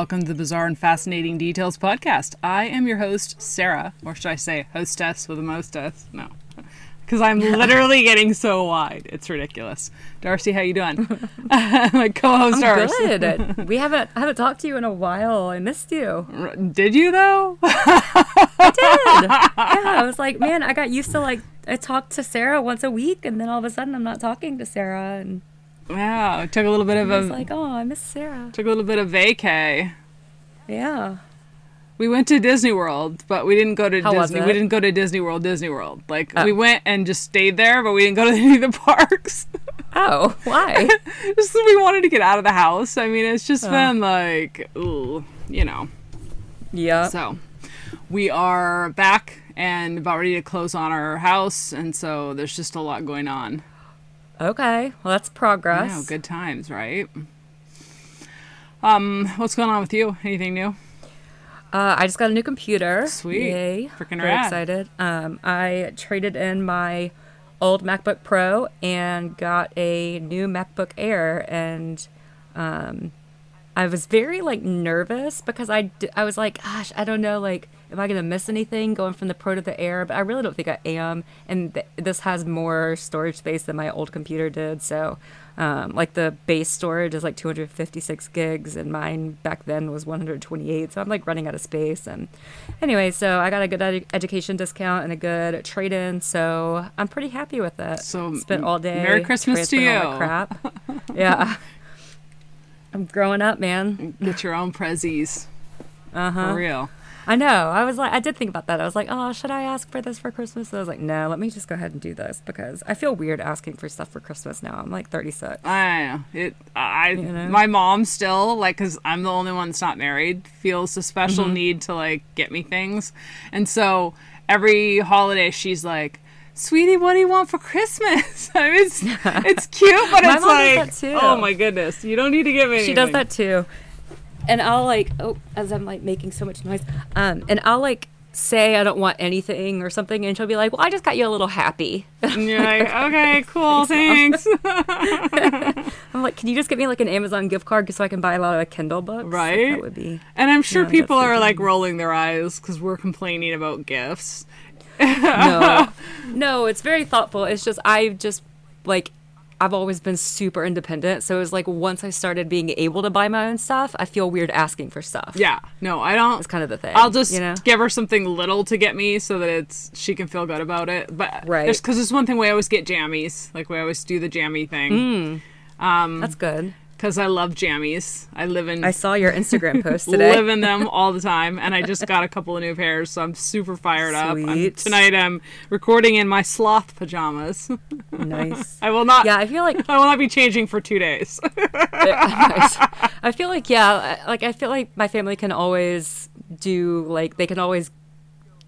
Welcome to the Bizarre and Fascinating Details podcast. I am your host, Sarah, or should I say hostess with a mostess? No, because I'm literally getting so wide. It's ridiculous. Darcy, how you doing? My co-host, I'm Darcy. good. we haven't I haven't talked to you in a while. I missed you. Did you though? I did. yeah, I was like, man, I got used to like I talked to Sarah once a week, and then all of a sudden I'm not talking to Sarah, and yeah, took a little bit of I was a like, oh, I miss Sarah. took a little bit of vacay. Yeah. We went to Disney World, but we didn't go to How was Disney. We didn't go to Disney World, Disney World. Like Oh. we went and just stayed there, but we didn't go to any of the parks. Oh, why? just we wanted to get out of the house. I mean, it's just Oh. been like, ooh, you know. yeah. So we are back and about ready to close on our house, and so there's just a lot going on. Okay. Well, that's progress. Good times, right? Um, what's going on with you? Anything new? Uh, I just got a new computer. Sweet. Yay. Frickin' Very rad. excited. Um, I traded in my old MacBook Pro and got a new MacBook Air and um, I was very like nervous because I, d- I was like, gosh, I don't know, like, am I gonna miss anything going from the Pro to the Air? But I really don't think I am. And th- this has more storage space than my old computer did. So, um, like the base storage is like 256 gigs, and mine back then was 128. So I'm like running out of space. And anyway, so I got a good edu- education discount and a good trade in. So I'm pretty happy with it. So, spent all day. Merry Christmas to transferring all my you. crap. yeah. I'm growing up, man. Get your own prezzies. Uh huh. For real. I know. I was like, I did think about that. I was like, oh, should I ask for this for Christmas? And I was like, no, let me just go ahead and do this because I feel weird asking for stuff for Christmas now. I'm like 36. I know it. I You know? my mom still like because I'm the only one that's not married feels a special Mm-hmm. need to like get me things, and so every holiday she's like, "Sweetie, what do you want for Christmas?" I mean, it's it's cute, but it's like, that too. oh my goodness, you don't need to give me. She does that too. And I'll like, oh, as I'm like making so much noise, um, and I'll like say I don't want anything or something, and she'll be like, well, I just got you a little happy. And you're like, okay, cool, thanks. I'm like, can you just get me like an Amazon gift card so I can buy a lot of Kindle books? Like, Right? that would be. And I'm sure people are like rolling their eyes because we're complaining about gifts. no no it's very thoughtful it's just i just like i've always been super independent so it was like once i started being able to buy my own stuff i feel weird asking for stuff Yeah, no, I don't. it's kind of the thing I'll just you know give her something little to get me so that it's she can feel good about it. But Right. because it's one thing we always get jammies, like we always do the jammy thing. Mm. Um, that's good Because I love jammies. I live in i saw your instagram post today I live in them all the time, and I just got a couple of new pairs, so I'm super fired up. I'm- tonight I'm recording in my sloth pajamas. nice I will not. yeah i feel like I will not be changing for two days. Uh, nice. i feel like yeah uh, like i feel like my family can always do like they can always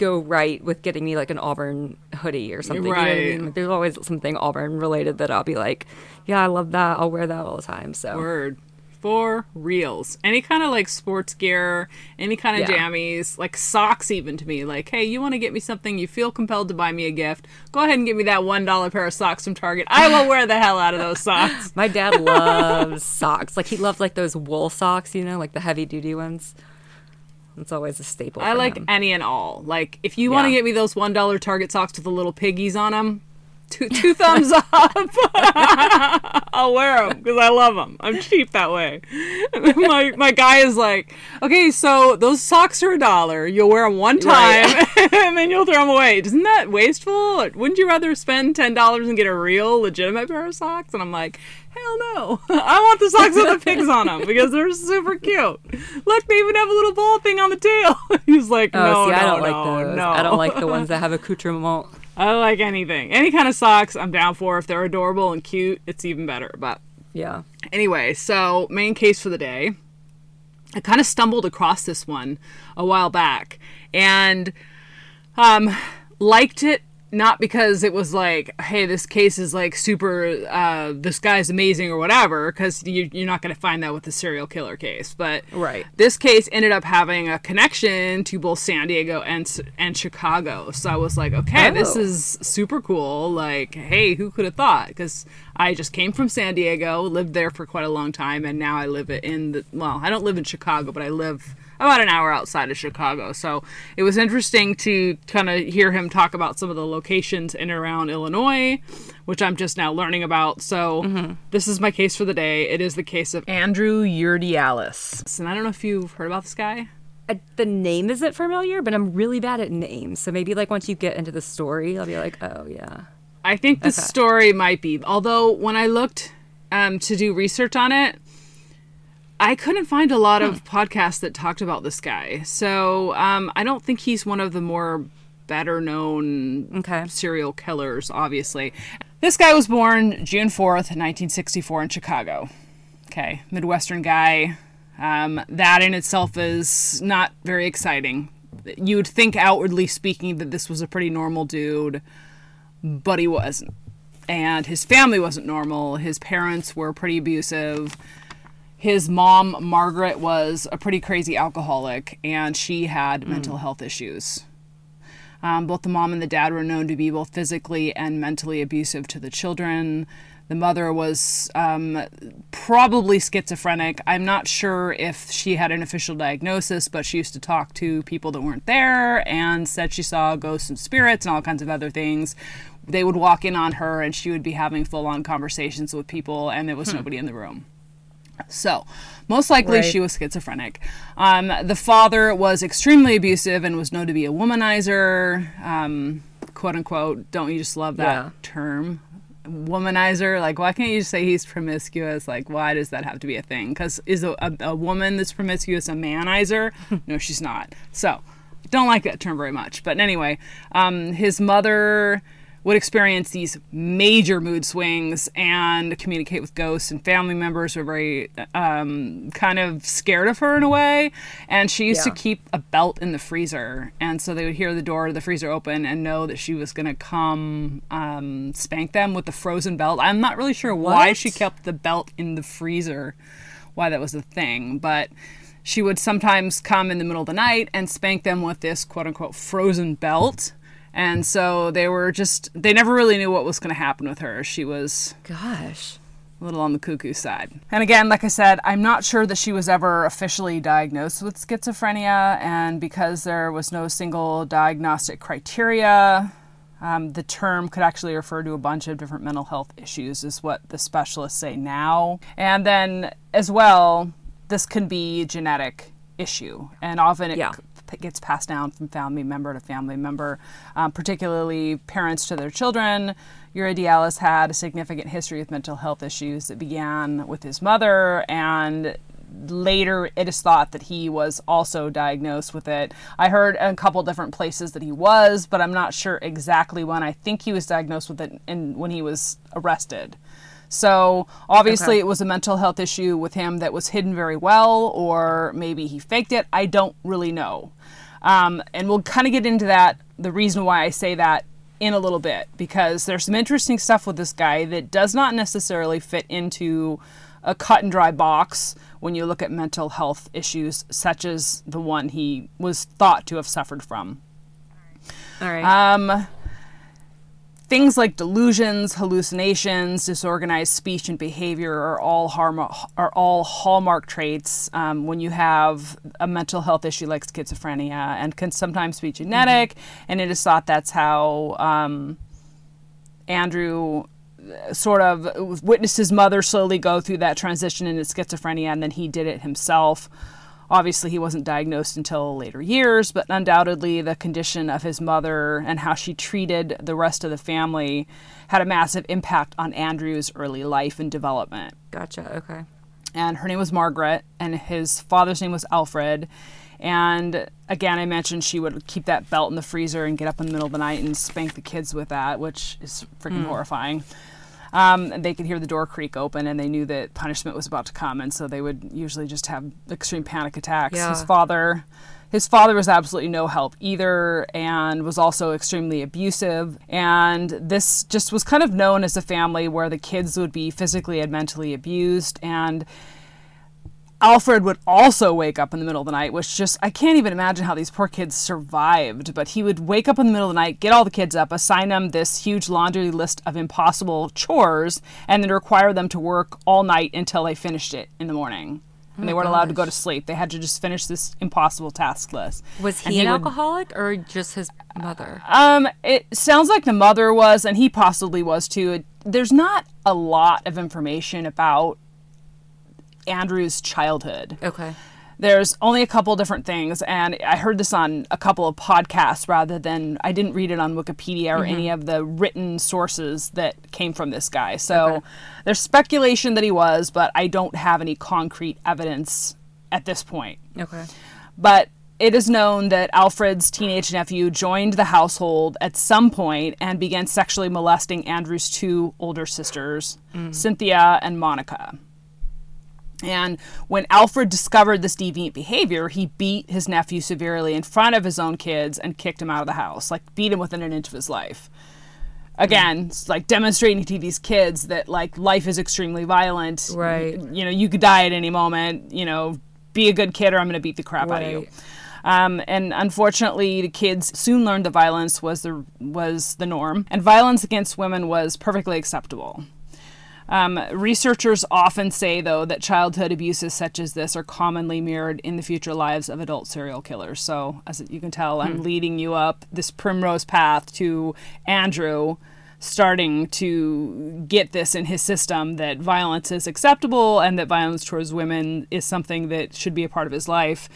go right with getting me like an auburn hoodie or something you know I Right. mean? Like, there's always something auburn related that i'll be like yeah i love that i'll wear that all the time so Word. For reals. Any kind of like sports gear, any kind of Yeah. jammies, like socks even to me. Like, hey, you want to get me something, you feel compelled to buy me a gift, go ahead and get me that $1 pair of socks from Target. I will wear the hell out of those socks. My dad loves socks. Like he loves like those wool socks, you know, like the heavy duty ones. It's always a staple. I like him. any and all. Like, if you want to get me those $1 Target socks with the little piggies on them, two, two thumbs up. I'll wear them because I love them. I'm cheap that way. my my guy is like, okay, so those socks are a dollar. You'll wear them one time Right. and then you'll throw them away. Isn't that wasteful? Wouldn't you rather spend ten dollars and get a real, legitimate pair of socks? And I'm like, hell no. I want the socks with the pigs on them because they're super cute. Look, they even have a little ball thing on the tail. He's like, Oh, no, see, no, I don't no, like those. no. I don't like the ones that have accoutrement. I don't like anything. Any kind of socks, I'm down for. If they're adorable and cute, it's even better. But Yeah. anyway, so main case for the day. I kind of stumbled across this one a while back and um, liked it not because it was like, hey, this case is like super, uh, this guy's amazing or whatever, because you, you're not going to find that with the serial killer case. But Right. this case ended up having a connection to both San Diego and and Chicago. So I was like, okay, this Oh. is super cool. Like, hey, who could have thought? Because I just came from San Diego, lived there for quite a long time, and now I live in the well, I don't live in Chicago, but I live about an hour outside of Chicago. So it was interesting to kind of hear him talk about some of the locations in and around Illinois, which I'm just now learning about. So mm-hmm. this is my case for the day. It is the case of Andrew Urdiales. And I don't know if you've heard about this guy. I, the name isn't familiar, but I'm really bad at names. So maybe like once you get into the story, I'll be like, oh yeah. I think the okay. story might be. Although when I looked um, to do research on it, I couldn't find a lot of hmm. podcasts that talked about this guy. So um, I don't think he's one of the more better known okay. serial killers, obviously. This guy was born June 4th, 1964, in Chicago. Okay, Midwestern guy. Um, that in itself is not very exciting. You would think, outwardly speaking, that this was a pretty normal dude but he wasn't. And his family wasn't normal. His parents were pretty abusive. His mom, Margaret, was a pretty crazy alcoholic, and she had mm. mental health issues. Um, both the mom and the dad were known to be both physically and mentally abusive to the children. The mother was um, probably schizophrenic. I'm not sure if she had an official diagnosis, but she used to talk to people that weren't there and said she saw ghosts and spirits and all kinds of other things, they would walk in on her and she would be having full on conversations with people and there was hmm. nobody in the room. So, most likely right. she was schizophrenic. Um, the father was extremely abusive and was known to be a womanizer, um, quote unquote. Don't you just love that yeah. term? Womanizer. Like, why can't you just say he's promiscuous? Like, why does that have to be a thing? Because is a, a, a woman that's promiscuous a manizer? no, she's not. So, don't like that term very much. But anyway, um, his mother would experience these major mood swings and communicate with ghosts and family members were very um, kind of scared of her in a way and she used yeah. to keep a belt in the freezer and so they would hear the door of the freezer open and know that she was going to come um, spank them with the frozen belt i'm not really sure what? why she kept the belt in the freezer why that was a thing but she would sometimes come in the middle of the night and spank them with this quote unquote frozen belt and so they were just, they never really knew what was going to happen with her. She was. Gosh. A little on the cuckoo side. And again, like I said, I'm not sure that she was ever officially diagnosed with schizophrenia. And because there was no single diagnostic criteria, um, the term could actually refer to a bunch of different mental health issues, is what the specialists say now. And then, as well, this can be a genetic issue, and often it yeah gets passed down from family member to family member, um, particularly parents to their children. Urdiales had a significant history with mental health issues that began with his mother and later it is thought that he was also diagnosed with it. I heard a couple different places that he was, but I'm not sure exactly when. I think he was diagnosed with it in, when he was arrested. So obviously, okay. it was a mental health issue with him that was hidden very well, or maybe he faked it. I don't really know. Um, and we'll kind of get into that, the reason why I say that in a little bit, because there's some interesting stuff with this guy that does not necessarily fit into a cut and dry box when you look at mental health issues, such as the one he was thought to have suffered from. All right. Um, Things like delusions, hallucinations, disorganized speech and behavior are all harm- are all hallmark traits um, when you have a mental health issue like schizophrenia, and can sometimes be genetic. Mm-hmm. And it is thought that's how um, Andrew uh, sort of witnessed his mother slowly go through that transition into schizophrenia, and then he did it himself. Obviously, he wasn't diagnosed until later years, but undoubtedly, the condition of his mother and how she treated the rest of the family had a massive impact on Andrew's early life and development. Gotcha. Okay. And her name was Margaret, and his father's name was Alfred. And again, I mentioned she would keep that belt in the freezer and get up in the middle of the night and spank the kids with that, which is freaking mm. horrifying. Um, they could hear the door creak open and they knew that punishment was about to come. And so they would usually just have extreme panic attacks. Yeah. His father. His father was absolutely no help either and was also extremely abusive. And this just was kind of known as a family where the kids would be physically and mentally abused. And Alfred would also wake up in the middle of the night, which just, I can't even imagine how these poor kids survived. But he would wake up in the middle of the night, get all the kids up, assign them this huge laundry list of impossible chores, and then require them to work all night until they finished it in the morning. And they weren't allowed to go to sleep. They had to just finish this impossible task list. Was And he, an would- alcoholic or just his mother? Um, it sounds like the mother was, and he possibly was too. There's not a lot of information about Andrew's childhood. Okay. There's only a couple different things, and I heard this on a couple of podcasts rather than I didn't read it on Wikipedia or any mm-hmm. of the written sources that came from this guy. So Okay. there's speculation that he was, but I don't have any concrete evidence at this point. Okay. But it is known that Alfred's teenage nephew joined the household at some point and began sexually molesting Andrew's two older sisters, mm. Cynthia and Monica. And when Alfred discovered this deviant behavior, he beat his nephew severely in front of his own kids and kicked him out of the house, like beat him within an inch of his life. Again, it's like demonstrating to these kids that like life is extremely violent. Right. You know, you could die at any moment. You know, be a good kid or I'm going to beat the crap out of you. Um, and unfortunately, the kids soon learned that violence was the was the norm, and violence against women was perfectly acceptable. Um, researchers often say, though, that childhood abuses such as this are commonly mirrored in the future lives of adult serial killers. So, as you can tell, I'm leading you up this primrose path to Andrew starting to get this in his system that violence is acceptable and that violence towards women is something that should be a part of his life.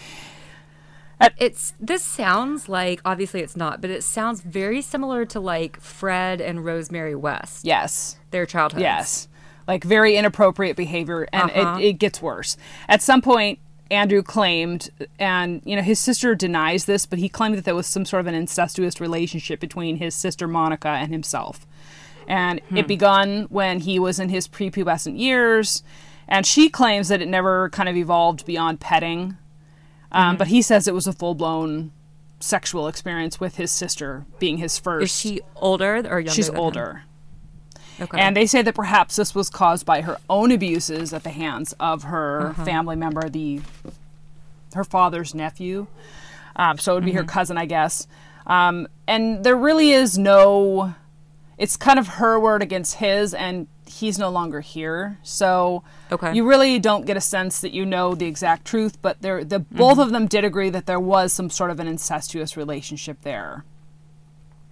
It's this sounds like obviously it's not, but it sounds very similar to like Fred and Rosemary West. Yes. Their childhoods. Yes. Like very inappropriate behavior, and Uh-huh. it, it gets worse. At some point, Andrew claimed, and you know his sister denies this, but he claimed that there was some sort of an incestuous relationship between his sister Monica and himself, and it begun when he was in his prepubescent years, and she claims that it never kind of evolved beyond petting, um, but he says it was a full blown sexual experience with his sister being his first. Is she older or younger? She's than him? Okay. And they say that perhaps this was caused by her own abuses at the hands of her family member, the her father's nephew. Um, so it would be her cousin, I guess. Um, and there really is no. It's kind of her word against his, and he's no longer here. So Okay. you really don't get a sense that you know the exact truth. But the both of them did agree that there was some sort of an incestuous relationship there.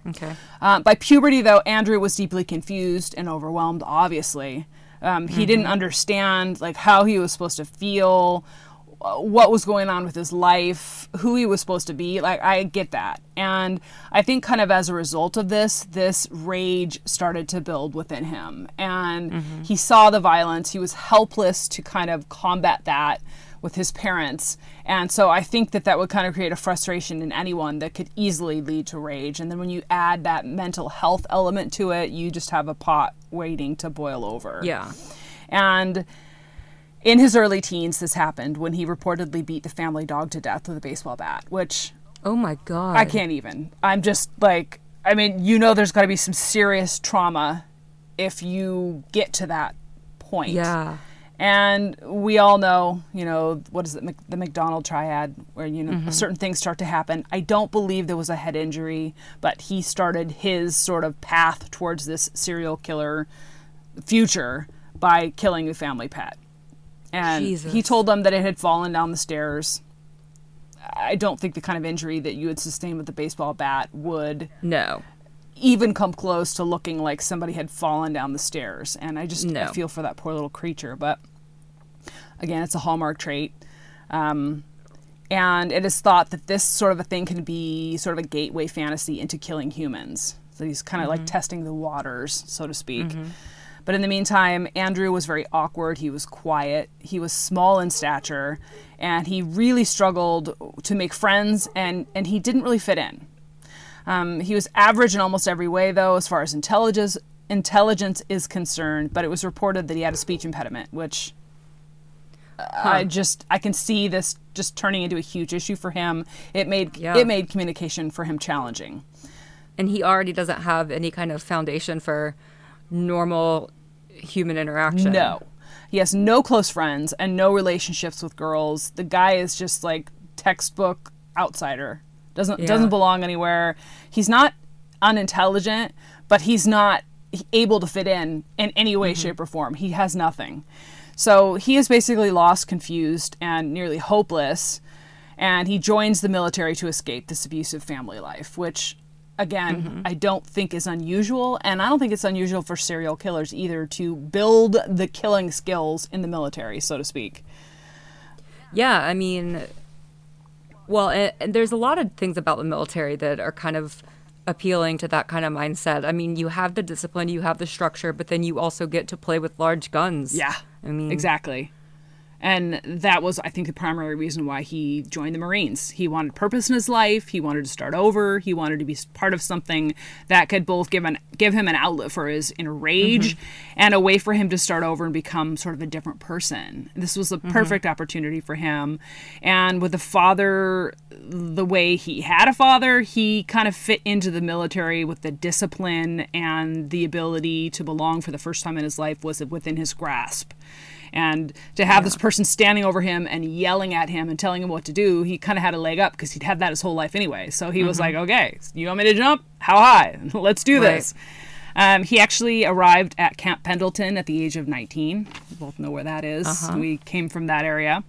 Okay. Uh, by puberty, though, Andrew was deeply confused and overwhelmed. Obviously, um, he didn't understand like how he was supposed to feel, uh, what was going on with his life, who he was supposed to be. Like I get that, and I think kind of as a result of this, this rage started to build within him, and he saw the violence. He was helpless to kind of combat that with his parents. And so I think that that would kind of create a frustration in anyone that could easily lead to rage. And then when you add that mental health element to it, you just have a pot waiting to boil over. Yeah. And in his early teens, this happened when he reportedly beat the family dog to death with a baseball bat, which Oh my god. I can't even. I'm just like, I mean, you know, there's got to be some serious trauma if you get to that point. Yeah. And we all know, you know, what is it, the McDonald triad, where, you know, Mm-hmm. certain things start to happen. I don't believe there was a head injury, but he started his sort of path towards this serial killer future by killing the family pet. And he told them that it had fallen down the stairs. I don't think the kind of injury that you would sustain with a baseball bat would No. Even come close to looking like somebody had fallen down the stairs. And I just I feel for that poor little creature. But again, it's a hallmark trait. Um, and it is thought that this sort of a thing can be sort of a gateway fantasy into killing humans. So he's kind of like testing the waters, so to speak. But in the meantime, Andrew was very awkward. He was quiet. He was small in stature, and he really struggled to make friends. And and he didn't really fit in. Um, he was average in almost every way, though, as far as intelligence intelligence is concerned. But it was reported that he had a speech impediment, which I just I can see this just turning into a huge issue for him. It made Yeah. it made communication for him challenging. And he already doesn't have any kind of foundation for normal human interaction. No. He has no close friends and no relationships with girls. The guy is just like textbook outsider. Doesn't Yeah. doesn't belong anywhere. He's not unintelligent, but he's not able to fit in in any way, mm-hmm. shape, or form. He has nothing. So he is basically lost, confused, and nearly hopeless. And he joins the military to escape this abusive family life, which, again, mm-hmm. I don't think is unusual. And I don't think it's unusual for serial killers either to build the killing skills in the military, so to speak. Yeah, I mean, well, and, and there's a lot of things about the military that are kind of appealing to that kind of mindset. I mean, you have the discipline, you have the structure, but then you also get to play with large guns. Yeah. I mean, Exactly. And that was, I think, the primary reason why he joined the Marines. He wanted purpose in his life. He wanted to start over. He wanted to be part of something that could both give an give him an outlet for his inner rage mm-hmm. and a way for him to start over and become sort of a different person. This was a mm-hmm. perfect opportunity for him. And with the father, the way he had a father, he kind of fit into the military with the discipline and the ability to belong for the first time in his life was within his grasp. And to have this person standing over him and yelling at him and telling him what to do, he kind of had a leg up because he'd had that his whole life anyway. So he was like, okay, you want me to jump? How high? Let's do Right. this. Um, he actually arrived at Camp Pendleton at the age of 19. We both know where that is. We came from that area.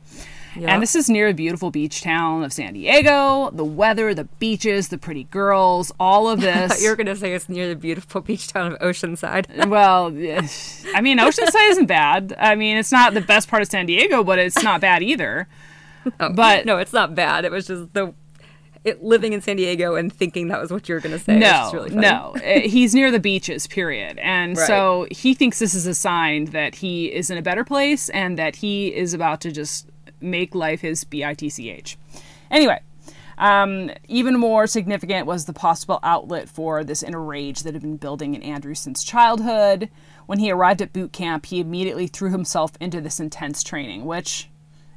And this is near a beautiful beach town of San Diego. The weather, the beaches, the pretty girls, all of this. you were going to say it's near the beautiful beach town of Oceanside. well, I mean, Oceanside isn't bad. I mean, it's not the best part of San Diego, but it's not bad either. But no, it's not bad. It was just the it, living in San Diego and thinking that was what you were going to say. No, really no, Uh, he's near the beaches. Period. And Right. so he thinks this is a sign that he is in a better place and that he is about to just make life his bitch. Anyway. Um, even more significant was the possible outlet for this inner rage that had been building in Andrew since childhood. When he arrived at boot camp, he immediately threw himself into this intense training, which,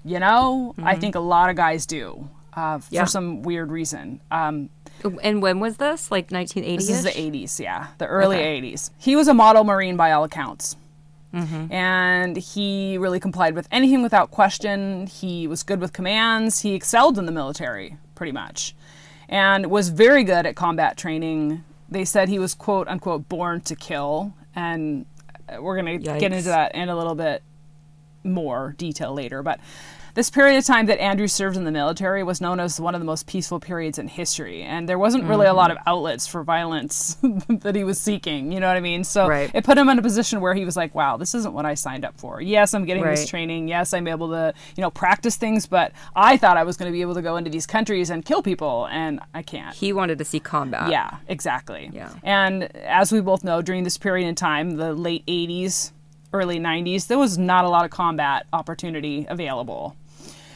you know, I think a lot of guys do uh, Yeah. for some weird reason. Um, And when was this? Like 1980? this is the 80s, yeah, the early 80s. He was a model Marine by all accounts. Mm-hmm. And he really complied with anything without question. He was good with commands. He excelled in the military, pretty much, and was very good at combat training. They said he was, quote unquote, born to kill. And we're going to get into that in a little bit more detail later. But this period of time that Andrew served in the military was known as one of the most peaceful periods in history. And there wasn't really a lot of mm-hmm. outlets for violence that he was seeking. You know what I mean? So Right. it put him in a position where he was like, wow, this isn't what I signed up for. Yes, I'm getting this training. Yes, I'm able to, you know, practice things, but I thought I was going to be able to go into these countries and kill people, and I can't. He wanted to see combat. Yeah, exactly. Yeah. And as we both know, during this period in time, the late 80s, early 90s, there was not a lot of combat opportunity available.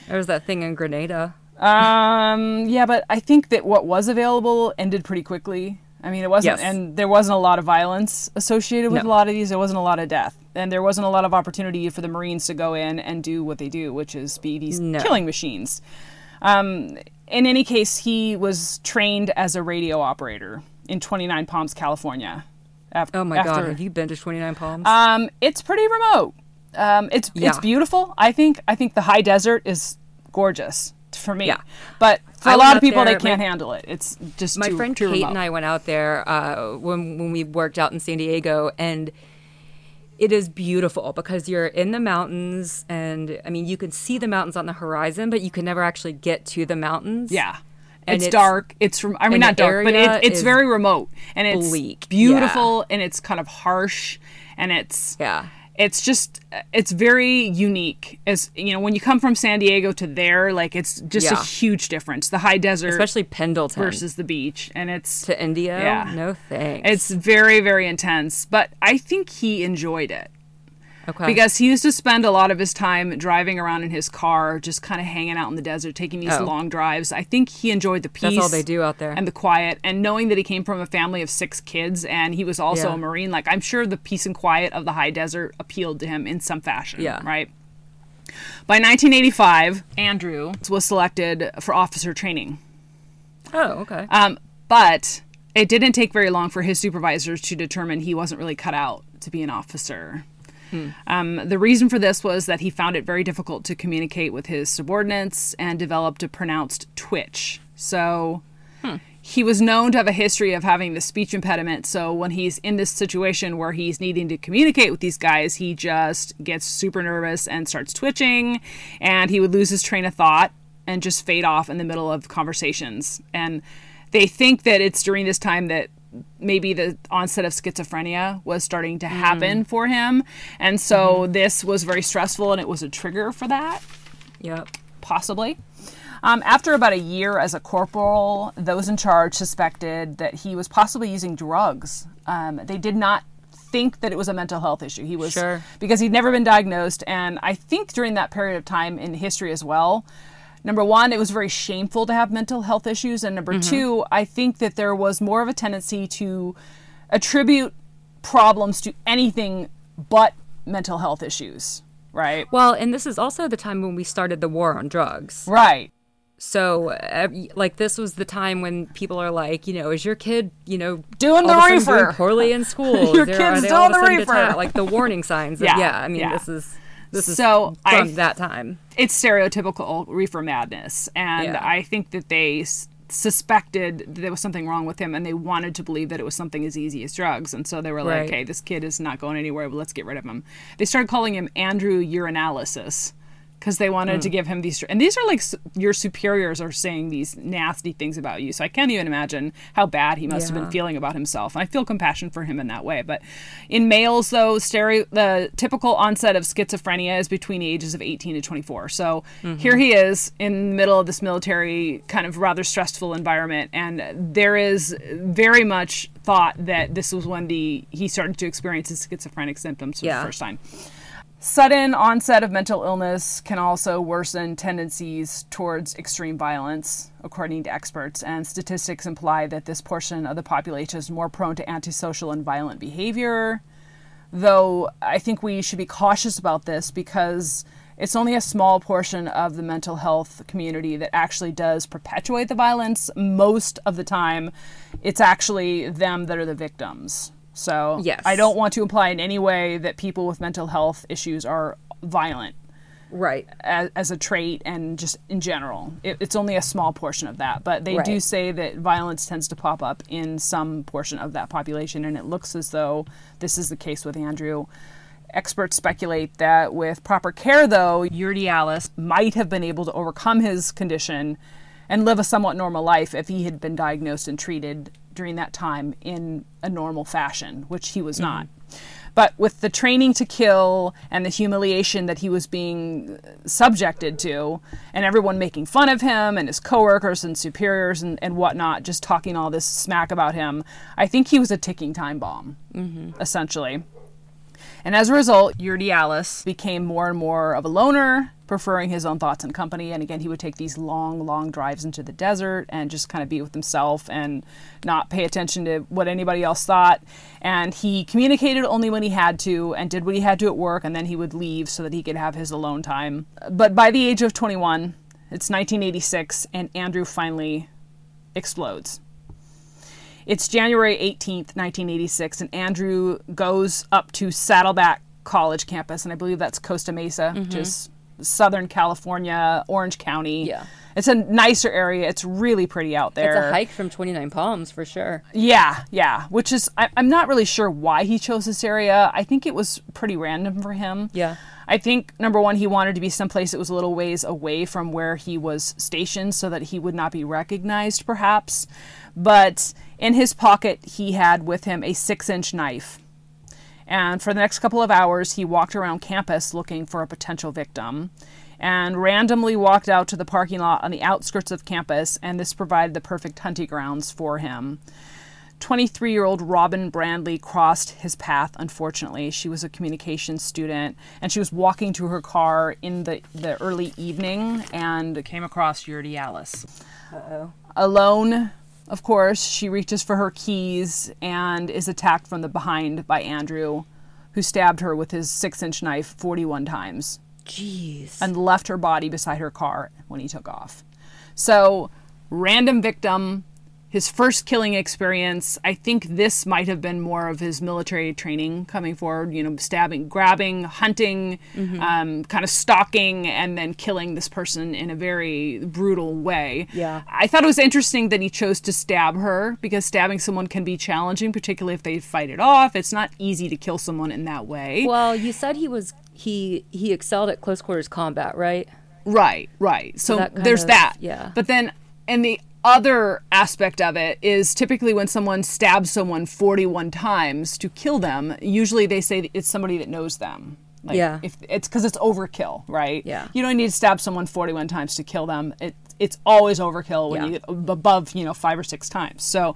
There was that thing in Grenada. Um, yeah, but I think that what was available ended pretty quickly. I mean, it wasn't, Yes. and there wasn't a lot of violence associated with No. a lot of these. There wasn't a lot of death, and there wasn't a lot of opportunity for the Marines to go in and do what they do, which is be these No. killing machines. Um, in any case, he was trained as a radio operator in 29 Palms, California. af- Oh my god, have you been to 29 Palms? um, it's pretty remote. Um, it's it's beautiful. I think I think the high desert is gorgeous for me. Yeah. But for I a lot of people, there, they can't my- handle it. It's just my too, friend too Kate remote. and I went out there uh, when when we worked out in San Diego, and it is beautiful because you're in the mountains, and I mean you can see the mountains on the horizon, but you can never actually get to the mountains. Yeah. It's, it's- dark. It's from I mean not dark, but it, it's very remote and it's bleak, beautiful and it's kind of harsh and it's yeah, it's just it's very unique. As you know when you come from San Diego to there like it's just a huge difference. The high desert especially Pendleton. versus the beach. And it's to India. Yeah. No thanks. It's very, very intense, but I think he enjoyed it okay because he used to spend a lot of his time driving around in his car, just kind of hanging out in the desert, taking these Oh. long drives. I think he enjoyed the peace. that's all they do out there. And the quiet, and knowing that he came from a family of six kids and he was also Yeah. a Marine, like I'm sure the peace and quiet of the high desert appealed to him in some fashion. Yeah. Right. By 1985, Andrew was selected for officer training. oh, okay. Um, but it didn't take very long for his supervisors to determine he wasn't really cut out to be an officer. Um, the reason for this was that he found it very difficult to communicate with his subordinates and developed a pronounced twitch. So he was known to have a history of having the speech impediment. So when he's in this situation where he's needing to communicate with these guys, he just gets super nervous and starts twitching, and he would lose his train of thought and just fade off in the middle of conversations. And they think that it's during this time that maybe the onset of schizophrenia was starting to happen for him. And so this was very stressful and it was a trigger for that Yep. possibly. Um, after about a year as a corporal, those in charge suspected that he was possibly using drugs. Um, they did not think that it was a mental health issue. He was Sure. because he'd never been diagnosed, and I think during that period of time in history as well. Number one, it was very shameful to have mental health issues, and number two, I think that there was more of a tendency to attribute problems to anything but mental health issues. Right. Well, and this is also the time when we started the war on drugs. Right. So, uh, like, this was the time when people are like, you know, is your kid, you know, Doing the reefer. doing poorly in school? Your Is there- kid's doing all of a the reefer. Like the warning signs. Of, Yeah, yeah, I mean, yeah. this is this is So, I- from that time. it's stereotypical reefer madness and Yeah. i think that they s- suspected that there was something wrong with him and they wanted to believe that it was something as easy as drugs and so they were like Right. okay this kid is not going anywhere but let's get rid of him they started calling him andrew urinalysis because they wanted Hmm. to give him these and these are like your superiors are saying these nasty things about you so i can't even imagine how bad he must have been feeling about himself and i feel compassion for him in that way but in males though stereo the typical onset of schizophrenia is between the ages of 18 to 24 so here he is in the middle of this military kind of rather stressful environment and there is very much thought that this was when the he started to experience his schizophrenic symptoms for Yeah. the first time Sudden onset of mental illness can also worsen tendencies towards extreme violence, according to experts, and statistics imply that this portion of the population is more prone to antisocial and violent behavior. Though I think we should be cautious about this because it's only a small portion of the mental health community that actually does perpetuate the violence. Most of the time, it's actually them that are the victims. So Yes. I don't want to imply in any way that people with mental health issues are violent Right. as, as a trait and just in general. It, it's only a small portion of that, but they do say that violence tends to pop up in some portion of that population, and it looks as though this is the case with Andrew. Experts speculate that with proper care, though, Urdiales might have been able to overcome his condition and live a somewhat normal life if he had been diagnosed and treated during that time in a normal fashion, which he was mm-hmm. not. But with the training to kill and the humiliation that he was being uh, subjected to, and everyone making fun of him and his coworkers and superiors and, and whatnot, just talking all this smack about him, I think he was a ticking time bomb, mm-hmm. essentially. And as a result, Urdiales became more and more of a loner, preferring his own thoughts and company. And again, he would take these long, long drives into the desert and just kind of be with himself and not pay attention to what anybody else thought. And he communicated only when he had to and did what he had to at work, and then he would leave so that he could have his alone time. But by the age of 21, it's 1986, and Andrew finally explodes. It's January 18th, 1986, and Andrew goes up to Saddleback College campus, and I believe that's Costa Mesa, mm-hmm. just Southern California, Orange County. Yeah. It's a nicer area. It's really pretty out there. It's a hike from 29 Palms for sure. Yeah, yeah. Which is, I, I'm not really sure why he chose this area. I think it was pretty random for him. Yeah. I think number one, he wanted to be someplace that was a little ways away from where he was stationed so that he would not be recognized, perhaps. But in his pocket, he had with him a six inch knife. And for the next couple of hours, he walked around campus looking for a potential victim and randomly walked out to the parking lot on the outskirts of campus, and this provided the perfect hunting grounds for him. 23 year old Robin Brandley crossed his path, unfortunately. She was a communications student and she was walking to her car in the, the early evening and came across Urdiales. Alone, of course, she reaches for her keys and is attacked from the behind by Andrew, who stabbed her with his six inch knife 41 times Jeez. and left her body beside her car when he took off. So, random victim, his first killing experience. I think this might have been more of his military training coming forward, you know, stabbing, grabbing, hunting, Mm-hmm. um, kind of stalking, and then killing this person in a very brutal way. Yeah. I thought it was interesting that he chose to stab her because stabbing someone can be challenging, particularly if they fight it off. It's not easy to kill someone in that way. Well, you said he was he he excelled at close quarters combat, right? Right, right. So that there's of- that. yeah. But then, and the other aspect of it is typically when someone stabs someone 41 times to kill them, usually they say it's somebody that knows them. Like Yeah. If it's because it's overkill, right? Yeah. You don't need to stab someone 41 times to kill them. It it's always overkill when Yeah. you get above, you know, five or six times. So.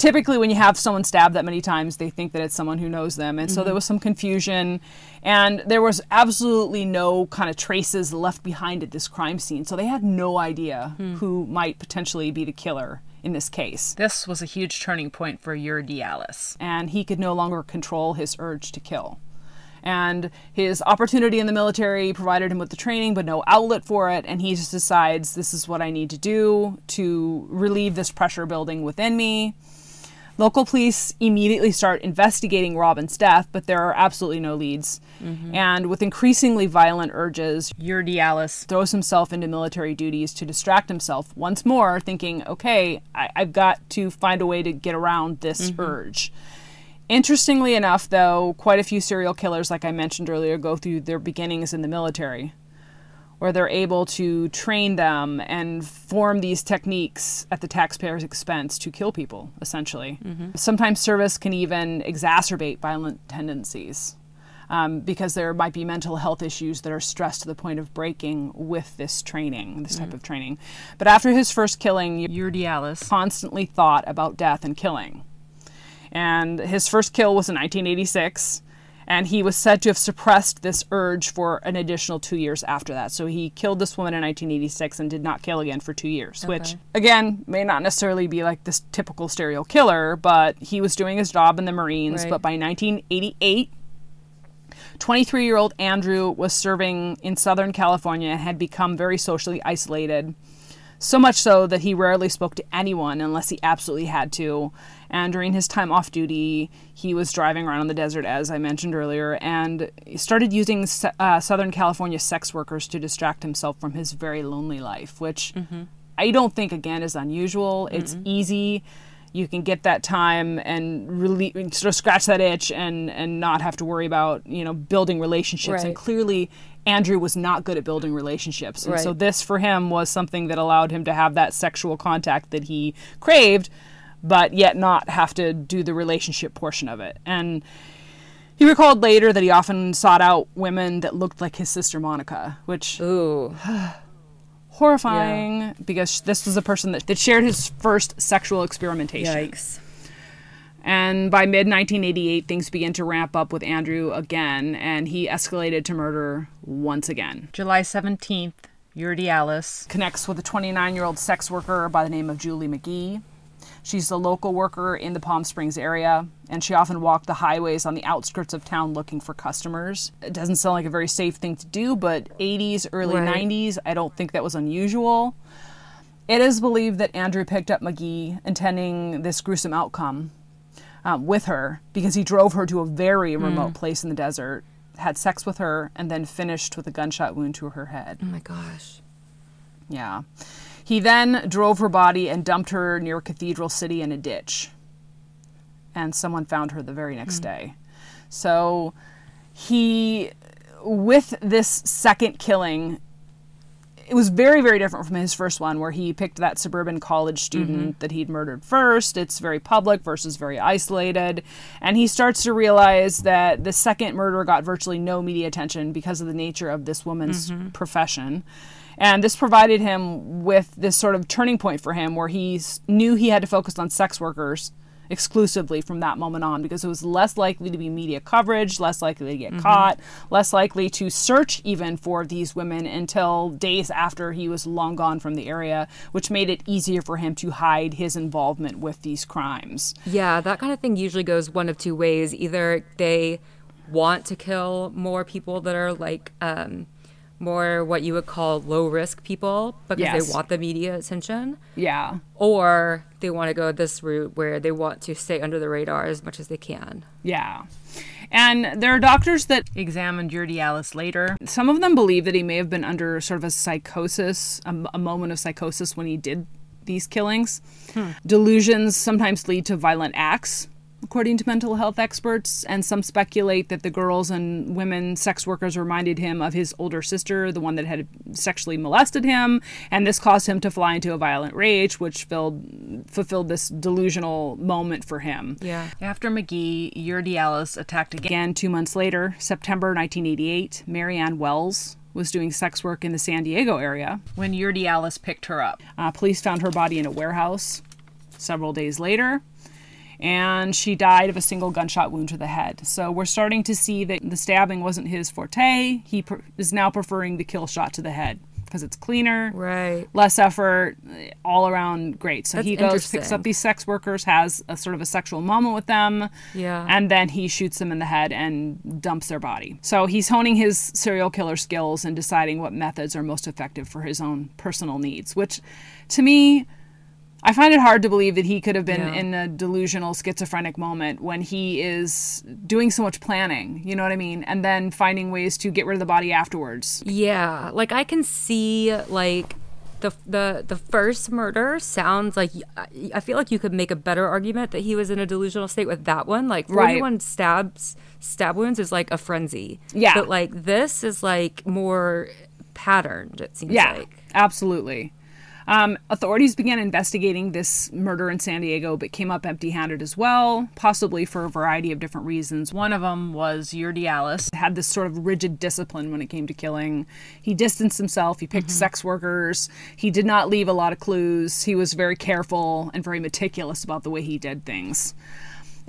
Typically, when you have someone stabbed that many times, they think that it's someone who knows them. And so there mm-hmm. was some confusion, and there was absolutely no kind of traces left behind at this crime scene. So they had no idea hmm. who might potentially be the killer in this case. This was a huge turning point for Urdiales. And he could no longer control his urge to kill. And his opportunity in the military provided him with the training, but no outlet for it. And he just decides this is what I need to do to relieve this pressure building within me. Local police immediately start investigating Robin's death, but there are absolutely no leads. Mm-hmm. And with increasingly violent urges, Urdiales throws himself into military duties to distract himself once more, thinking, okay, I- I've got to find a way to get around this mm-hmm. urge. Interestingly enough, though, quite a few serial killers, like I mentioned earlier, go through their beginnings in the military, where they're able to train them and form these techniques at the taxpayer's expense to kill people, essentially. Sometimes service can even exacerbate violent tendencies. Um, because there might be mental health issues that are stressed to the point of breaking with this training, this type of training. But after his first killing, Urdiales constantly thought about death and killing. And his first kill was in 1986, and he was said to have suppressed this urge for an additional two years after that. So he killed this woman in 1986 and did not kill again for two years, which, again, may not necessarily be like this typical serial killer, but he was doing his job in the Marines. Right. But by 1988, 23 year old Andrew was serving in Southern California and had become very socially isolated. So much so that he rarely spoke to anyone unless he absolutely had to. And during his time off duty, he was driving around in the desert, as I mentioned earlier, and started using uh, Southern California sex workers to distract himself from his very lonely life, which I don't think, again, is unusual. It's easy. You can get that time and really sort of scratch that itch and, and not have to worry about, you know, building relationships. And clearly, Andrew was not good at building relationships. And so this for him was something that allowed him to have that sexual contact that he craved, but yet not have to do the relationship portion of it. And he recalled later that he often sought out women that looked like his sister Monica, which Ooh. horrifying because this was a person that, that shared his first sexual experimentation. Yikes. And by mid 1988, things began to ramp up with Andrew again, and he escalated to murder once again. July 17th, Urdiales Connects with a 29 year old sex worker by the name of Julie McGhee. She's a local worker in the Palm Springs area, and she often walked the highways on the outskirts of town looking for customers. It doesn't sound like a very safe thing to do, but 80s, early Right. 90s, I don't think that was unusual. It is believed that Andrew picked up McGhee, intending this gruesome outcome um, with her because he drove her to a very remote place in the desert, had sex with her, and then finished with a gunshot wound to her head. Oh my gosh. Yeah. He then drove her body and dumped her near Cathedral City in a ditch. And someone found her the very next day. So he, with this second killing, it was very, very different from his first one, where he picked that suburban college mm-hmm. student that he'd murdered first. It's very public versus very isolated. And he starts to realize that the second murder got virtually no media attention because of the nature of this woman's mm-hmm. profession. And this provided him with this sort of turning point for him where he knew he had to focus on sex workers exclusively from that moment on because it was less likely to be media coverage, less likely to get caught, less likely to search even for these women until days after he was long gone from the area, which made it easier for him to hide his involvement with these crimes. Yeah, that kind of thing usually goes one of two ways. Either they want to kill more people that are like um, more what you would call low risk people because Yes. they want the media attention, Yeah. or they want to go this route where they want to stay under the radar as much as they can. Yeah. And there are doctors that Examined Urdiales later. some of them believe that he may have been under sort of a psychosis, a, a moment of psychosis when he did these killings. Hmm. Delusions sometimes lead to violent acts, according to mental health experts, and some speculate that the girls and women sex workers reminded him of his older sister, the one that had sexually molested him, and this caused him to fly into a violent rage, which filled, fulfilled this delusional moment for him. Yeah. After McGhee, Urdiales attacked again. Again, two months later, September 1988, Marianne Wells was doing sex work in the San Diego area. when Urdiales picked her up. Uh, police found her body in a warehouse several days later, and she died of a single gunshot wound to the head. So we're starting to see that the stabbing wasn't his forte. He is now preferring the kill shot to the head because it's cleaner, Right. less effort, all around great. So That's he goes, picks up these sex workers, has a sort of a sexual moment with them, Yeah. and then he shoots them in the head and dumps their body. So he's honing his serial killer skills and deciding what methods are most effective for his own personal needs, which to me, I find it hard to believe that he could have been Yeah. in a delusional schizophrenic moment when he is doing so much planning, you know what I mean? And then finding ways to get rid of the body afterwards. Yeah, like I can see like the the the first murder sounds like I- feel like you could make a better argument that he was in a delusional state with that one. Like Right. 41 stabs stab wounds is like a frenzy. Yeah. But like this is like more patterned it seems Yeah, like. absolutely. Um, authorities began investigating this murder in San Diego, but came up empty handed as well, possibly for a variety of different reasons. One of them was Urdiales. had this sort of rigid discipline when it came to killing. He distanced himself, he picked sex workers, he did not leave a lot of clues. He was very careful and very meticulous about the way he did things.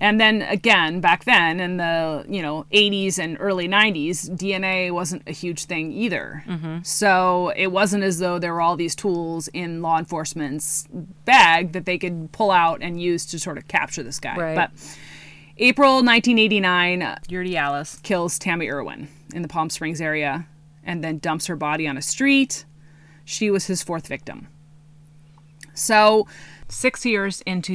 And then again, back then in the, you know, 80s and early 90s, DNA wasn't a huge thing either. Mm-hmm. So it wasn't as though there were all these tools in law enforcement's bag that they could pull out and use to sort of capture this guy. Right. But April 1989, Urdiales. Uh, kills Tammie Erwin in the Palm Springs area and then dumps her body on a street. She was his fourth victim. So, Six years into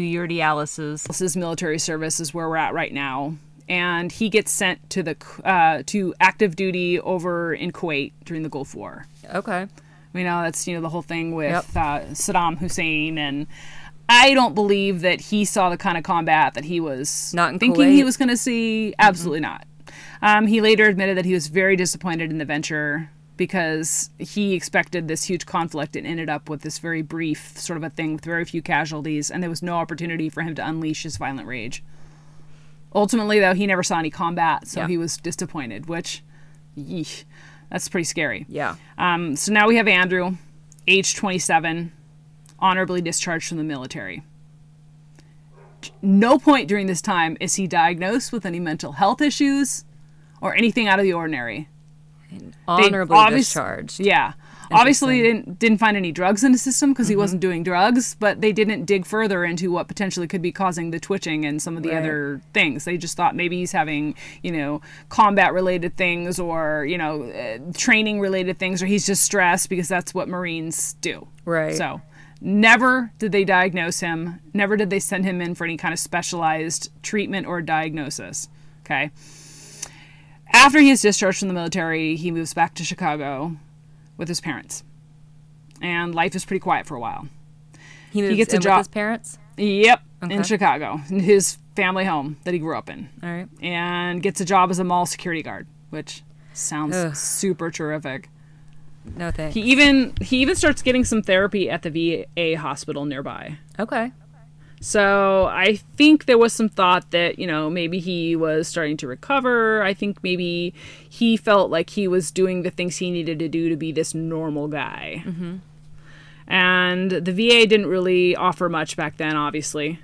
is military service is where we're at right now, and he gets sent to the uh, to active duty over in Kuwait during the Gulf War. Okay. We know that's you know the whole thing with Yep. uh, Saddam Hussein, and I don't believe that he saw the kind of combat that he was Not in thinking he was going to see. Absolutely not. Um, he later admitted that he was very disappointed in the venture because he expected this huge conflict and ended up with this very brief sort of a thing with very few casualties, and there was no opportunity for him to unleash his violent rage. Ultimately, though, he never saw any combat, so Yeah. he was disappointed, which, yeesh, that's pretty scary. Yeah. Um, so now we have Andrew, age 27, honorably discharged from the military. No point during this time is he diagnosed with any mental health issues or anything out of the ordinary. Honorably obvious- discharged. Yeah. Obviously, they didn't, didn't find any drugs in his system because Mm-hmm. he wasn't doing drugs, but they didn't dig further into what potentially could be causing the twitching and some of the Right. other things. They just thought maybe he's having, you know, combat related things or, you know, uh, training related things, or he's just stressed because that's what Marines do. Right. So, never did they diagnose him. Never did they send him in for any kind of specialized treatment or diagnosis. Okay. After he is discharged from the military, he moves back to Chicago with his parents. And life is pretty quiet for a while. He moves gets a job- with his parents. Yep, in Chicago, in his family home that he grew up in. All right. And gets a job as a mall security guard, which sounds Ugh. super terrific. No thanks. He even he even starts getting some therapy at the VA hospital nearby. okay. So I think there was some thought that, you know, maybe he was starting to recover. I think maybe he felt like he was doing the things he needed to do to be this normal guy. Mm-hmm. And the VA didn't really offer much back then, obviously.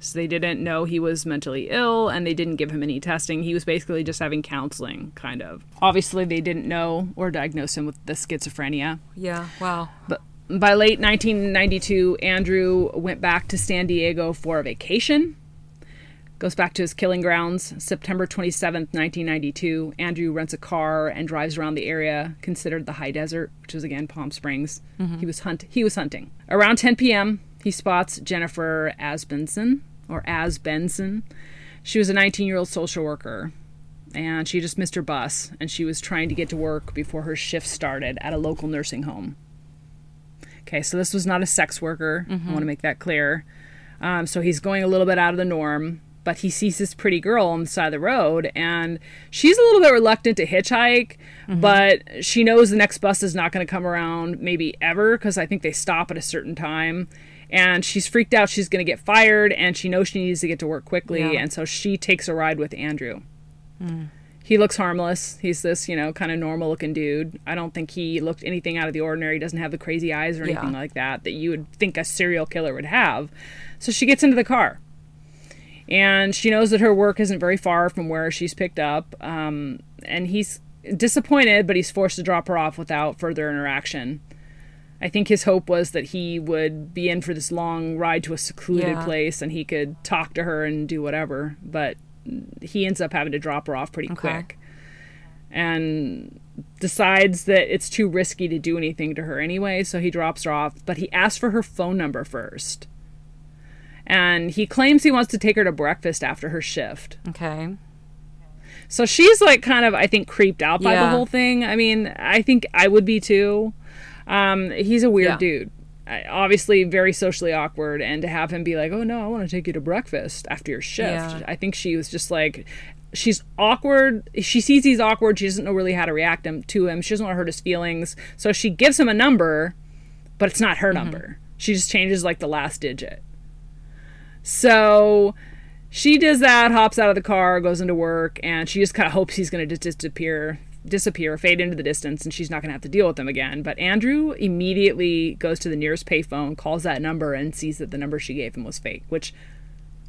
So they didn't know he was mentally ill and they didn't give him any testing. He was basically just having counseling, kind of. Obviously, they didn't know or diagnose him with the schizophrenia. Yeah. Wow. But by late 1992, Andrew went back to San Diego for a vacation. Goes back to his killing grounds. September 27th, 1992. Andrew rents a car and drives around the area considered the high desert, which is again Palm Springs. Mm-hmm. He was hunt he was hunting. Around 10 p.m., he spots Jennifer Asbenson or As Benson. She was a 19-year-old social worker and she just missed her bus and she was trying to get to work before her shift started at a local nursing home. Okay, so this was not a sex worker. I want to mm-hmm. make that clear. Um, so he's going a little bit out of the norm, but he sees this pretty girl on the side of the road, and she's a little bit reluctant to hitchhike, mm-hmm. but she knows the next bus is not going to come around maybe ever because I think they stop at a certain time. And she's freaked out she's going to get fired, and she knows she needs to get to work quickly, Yeah. and so she takes a ride with Andrew. Mm. He looks harmless. He's this, you know, kind of normal looking dude. I don't think he looked anything out of the ordinary. He doesn't have the crazy eyes or anything Yeah. like that that you would think a serial killer would have. So she gets into the car. And she knows that her work isn't very far from where she's picked up. Um, and he's disappointed, but he's forced to drop her off without further interaction. I think his hope was that he would be in for this long ride to a secluded Yeah. place and he could talk to her and do whatever. But he ends up having to drop her off pretty Okay. quick and decides that it's too risky to do anything to her anyway, so he drops her off. But he asks for her phone number first. And he claims he wants to take her to breakfast after her shift. Okay. So she's like kind of, I think, creeped out by the whole thing. I mean, I think I would be too. Um, he's a weird Yeah. dude. I- Obviously, very socially awkward, and to have him be like, "Oh no, I want to take you to breakfast after your shift," Yeah. I think she was just like, she's awkward. She sees he's awkward. She doesn't know really how to react him to him. She doesn't want to hurt his feelings, so she gives him a number, but it's not her Mm-hmm. number. She just changes like the last digit. So she does that, hops out of the car, goes into work, and she just kind of hopes he's going to just disappear, disappear, fade into the distance, and she's not going to have to deal with them again. But Andrew immediately goes to the nearest payphone, calls that number, and sees that the number she gave him was fake, which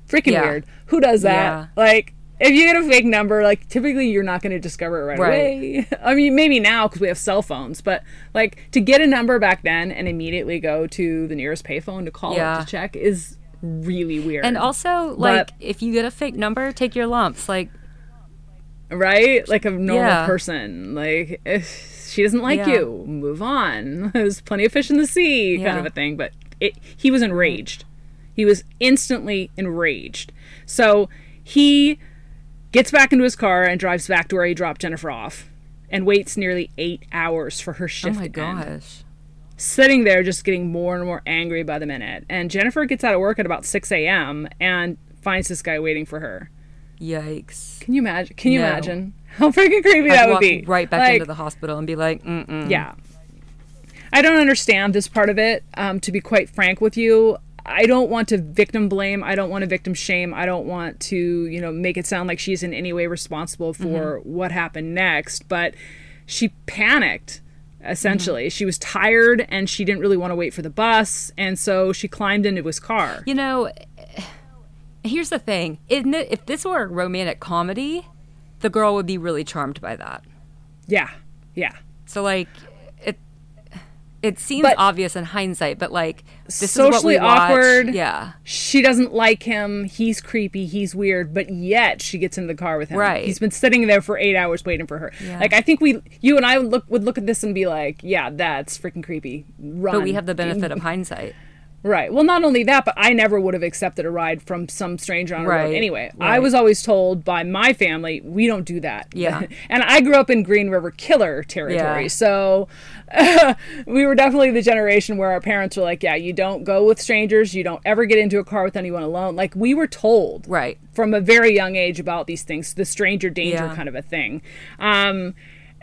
freaking Yeah. weird. Who does that? Yeah. Like. If you get a fake number, like typically you're not going to discover it right, Right. away. I mean, maybe now because we have cell phones, but like to get a number back then and immediately go to the nearest payphone to call Yeah. it to check is really weird. And also, like, But- if you get a fake number, take your lumps. Like, right? Like a normal Yeah. person. Like if she doesn't like Yeah. you, move on. There's plenty of fish in the sea, kind of a thing. But it, he was enraged. He was instantly enraged. So he gets back into his car and drives back to where he dropped Jennifer off, and waits nearly eight hours for her shift. oh shift. my to end. gosh. sitting there just getting more and more angry by the minute. And Jennifer gets out of work at about 6 a.m. and finds this guy waiting for her. Yikes. Can you imagine? Can you No. imagine how freaking creepy I'd that would walk be? right back Like, into the hospital and be like, mm-mm. Yeah. I don't understand this part of it. Um, to be quite frank with you, I don't want to victim blame. I don't want to victim shame. I don't want to, you know, make it sound like she's in any way responsible for what happened next. But she panicked. Essentially, she was tired and she didn't really want to wait for the bus, and so she climbed into his car. You know, here's the thing. Isn't it, if this were a romantic comedy, the girl would be really charmed by that. Yeah, yeah. So, like, it it seems But- obvious in hindsight, but like, this is Socially what we watch. awkward. Yeah. she doesn't like him. He's creepy. He's weird. But yet she gets into the car with him. Right. He's been sitting there for eight hours waiting for her. Yeah. Like I think we, you and I would look would look at this and be like, yeah, that's freaking creepy. Run. But we have the benefit of hindsight. Right. Well, not only that, but I never would have accepted a ride from some stranger on a road Right, anyway. I was always told by my family, we don't do that. Yeah. and I grew up in Green River killer territory. Yeah. So we were definitely the generation where our parents were like, yeah, you don't go with strangers. You don't ever get into a car with anyone alone. Like we were told Right. from a very young age about these things, the stranger danger Yeah. kind of a thing. Um,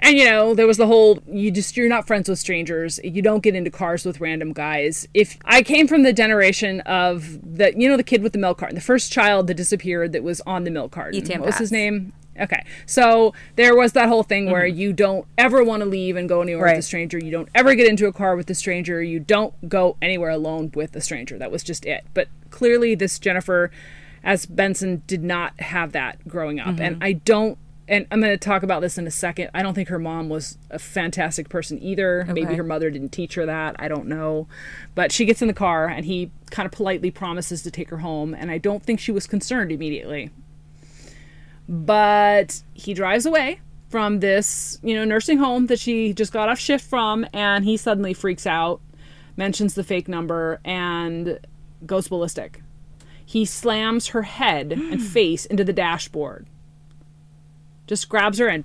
and you know, there was the whole you just you're not friends with strangers. You don't get into cars with random guys. If I came from the generation of the you know the kid with the milk carton, the first child that disappeared that was on the milk carton. What was his name? Okay, so there was that whole thing where you don't ever want to leave and go anywhere with Mm-hmm. A stranger. You don't ever get into a car with a stranger. You don't go anywhere alone with a stranger. That was just it. But clearly, this Jennifer, Asbenson, did not have that growing up, and Mm-hmm. I don't and I'm going to talk about this in a second. I don't think her mom was a fantastic person either. Maybe her mother didn't teach her that. I don't know. But she gets in the car and he kind of politely promises to take her home. And I don't think she was concerned immediately. But he drives away from this, you know, nursing home that she just got off shift from. And he suddenly freaks out, mentions the fake number, and goes ballistic. He slams her head and face into the dashboard just grabs her and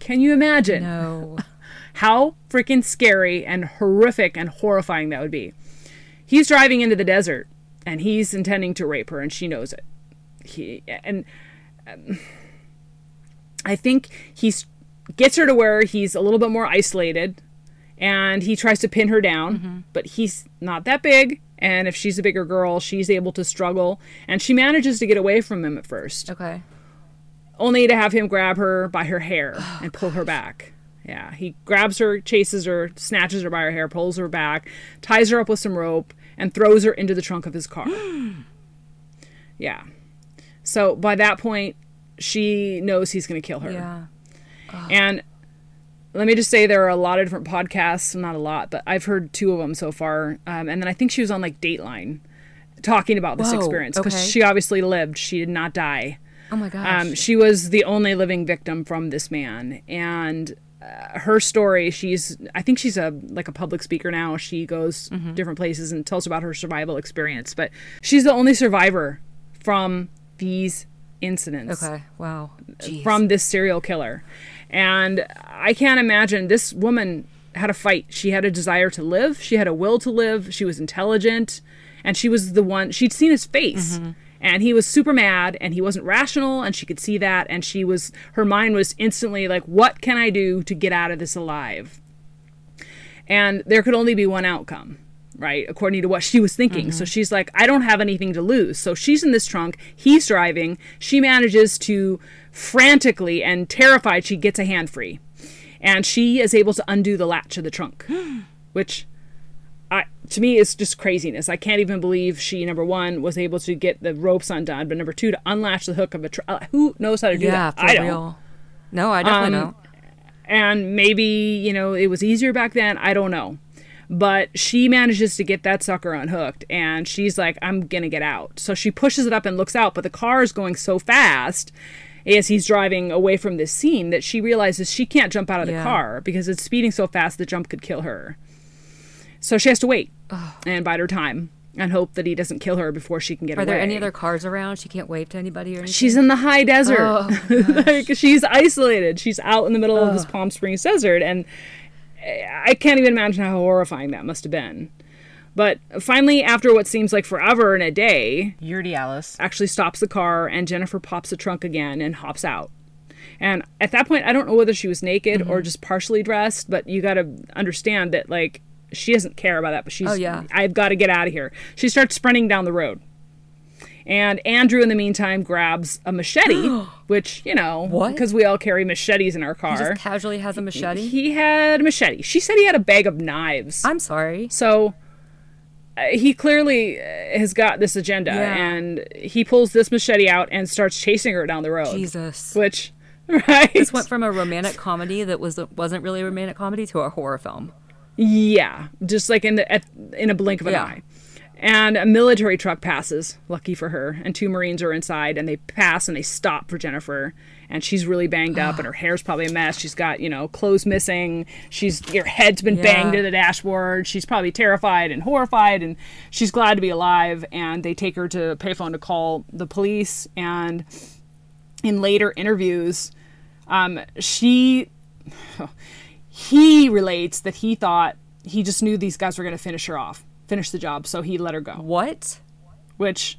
can you imagine? No. how freaking scary and horrific and horrifying that would be. He's driving into the desert and he's intending to rape her and she knows it. He and um, i think he gets her to where he's a little bit more isolated and he tries to pin her down but he's not that big and if she's a bigger girl she's able to struggle and she manages to get away from him at first. Okay. Only to have him grab her by her hair and pull her back. Yeah, he grabs her, chases her, snatches her by her hair, pulls her back, ties her up with some rope, and throws her into the trunk of his car. yeah. So by that point, she knows he's going to kill her. Yeah. And let me just say there are a lot of different podcasts, not a lot, but I've heard two of them so far. Um, and then I think she was on like Dateline talking about this Whoa, experience because okay. she obviously lived. She did not die. Oh my gosh. Um, she was the only living victim from this man, and uh, her story. She's, I think she's a like a public speaker now. She goes Mm-hmm. different places and tells about her survival experience. But she's the only survivor from these incidents okay. Wow. Jeez. from this serial killer, and I can't imagine this woman had a fight. She had a desire to live. She had a will to live. She was intelligent, and she was the one. She'd seen his face, and he was super mad, and he wasn't rational, and she could see that, and she was her mind was instantly like, "What can I do to get out of this alive?" And there could only be one outcome, right? According to what she was thinking. So mm-hmm. she's like, I don't have anything to lose. So she's in this trunk. He's driving. She manages to frantically and terrified, she gets a hand free. And she is able to undo the latch of the trunk, which I, to me it's just craziness. I can't even believe she, number one, was able to get the ropes undone, but number two, to unlatch the hook of a trunk. Uh, who knows how to do yeah, that? for I don't real. No, I definitely Um, don't. and maybe you know it was easier back then i don't know but she manages to get that sucker unhooked and she's like i'm gonna get out so she pushes it up and looks out but the car is going so fast as he's driving away from this scene that she realizes she can't jump out of the Yeah. car because it's speeding so fast the jump could kill her so she has to wait and bide her time and hope that he doesn't kill her before she can get Are away Are there any other cars around? She can't wave to anybody or anything. She's in the high desert. Oh, like she's isolated. She's out in the middle of this Palm Springs desert, and I can't even imagine how horrifying that must have been. But finally, after what seems like forever and a day, Urdiales. actually stops the car, and Jennifer pops the trunk again and hops out. And at that point, I don't know whether she was naked Mm-hmm. or just partially dressed, but you got to understand that like she doesn't care about that. But she's, Oh, yeah. I've got to get out of here. She starts sprinting down the road. And Andrew, in the meantime, grabs a machete, which, you know, What? because we all carry machetes in our He car. just casually has a machete. He had a machete. She said he had a bag of knives. I'm sorry. So uh, he clearly uh, has got this agenda, Yeah. and he pulls this machete out and starts chasing her down the road. Jesus. Which, right? This went from a romantic comedy that was wasn't really a romantic comedy to a horror film. Yeah, just like in the at, in a blink of an Yeah. eye. And a military truck passes, lucky for her, and two Marines are inside, and they pass and they stop for Jennifer, and she's really banged up, and her hair's probably a mess. She's got you know clothes missing. She's her head's been Yeah. banged to the dashboard. She's probably terrified and horrified, and she's glad to be alive. And they take her to a payphone to call the police. And in later interviews, um, she he relates that he thought he just knew these guys were going to finish her off, finish the job, so he let her go, What? which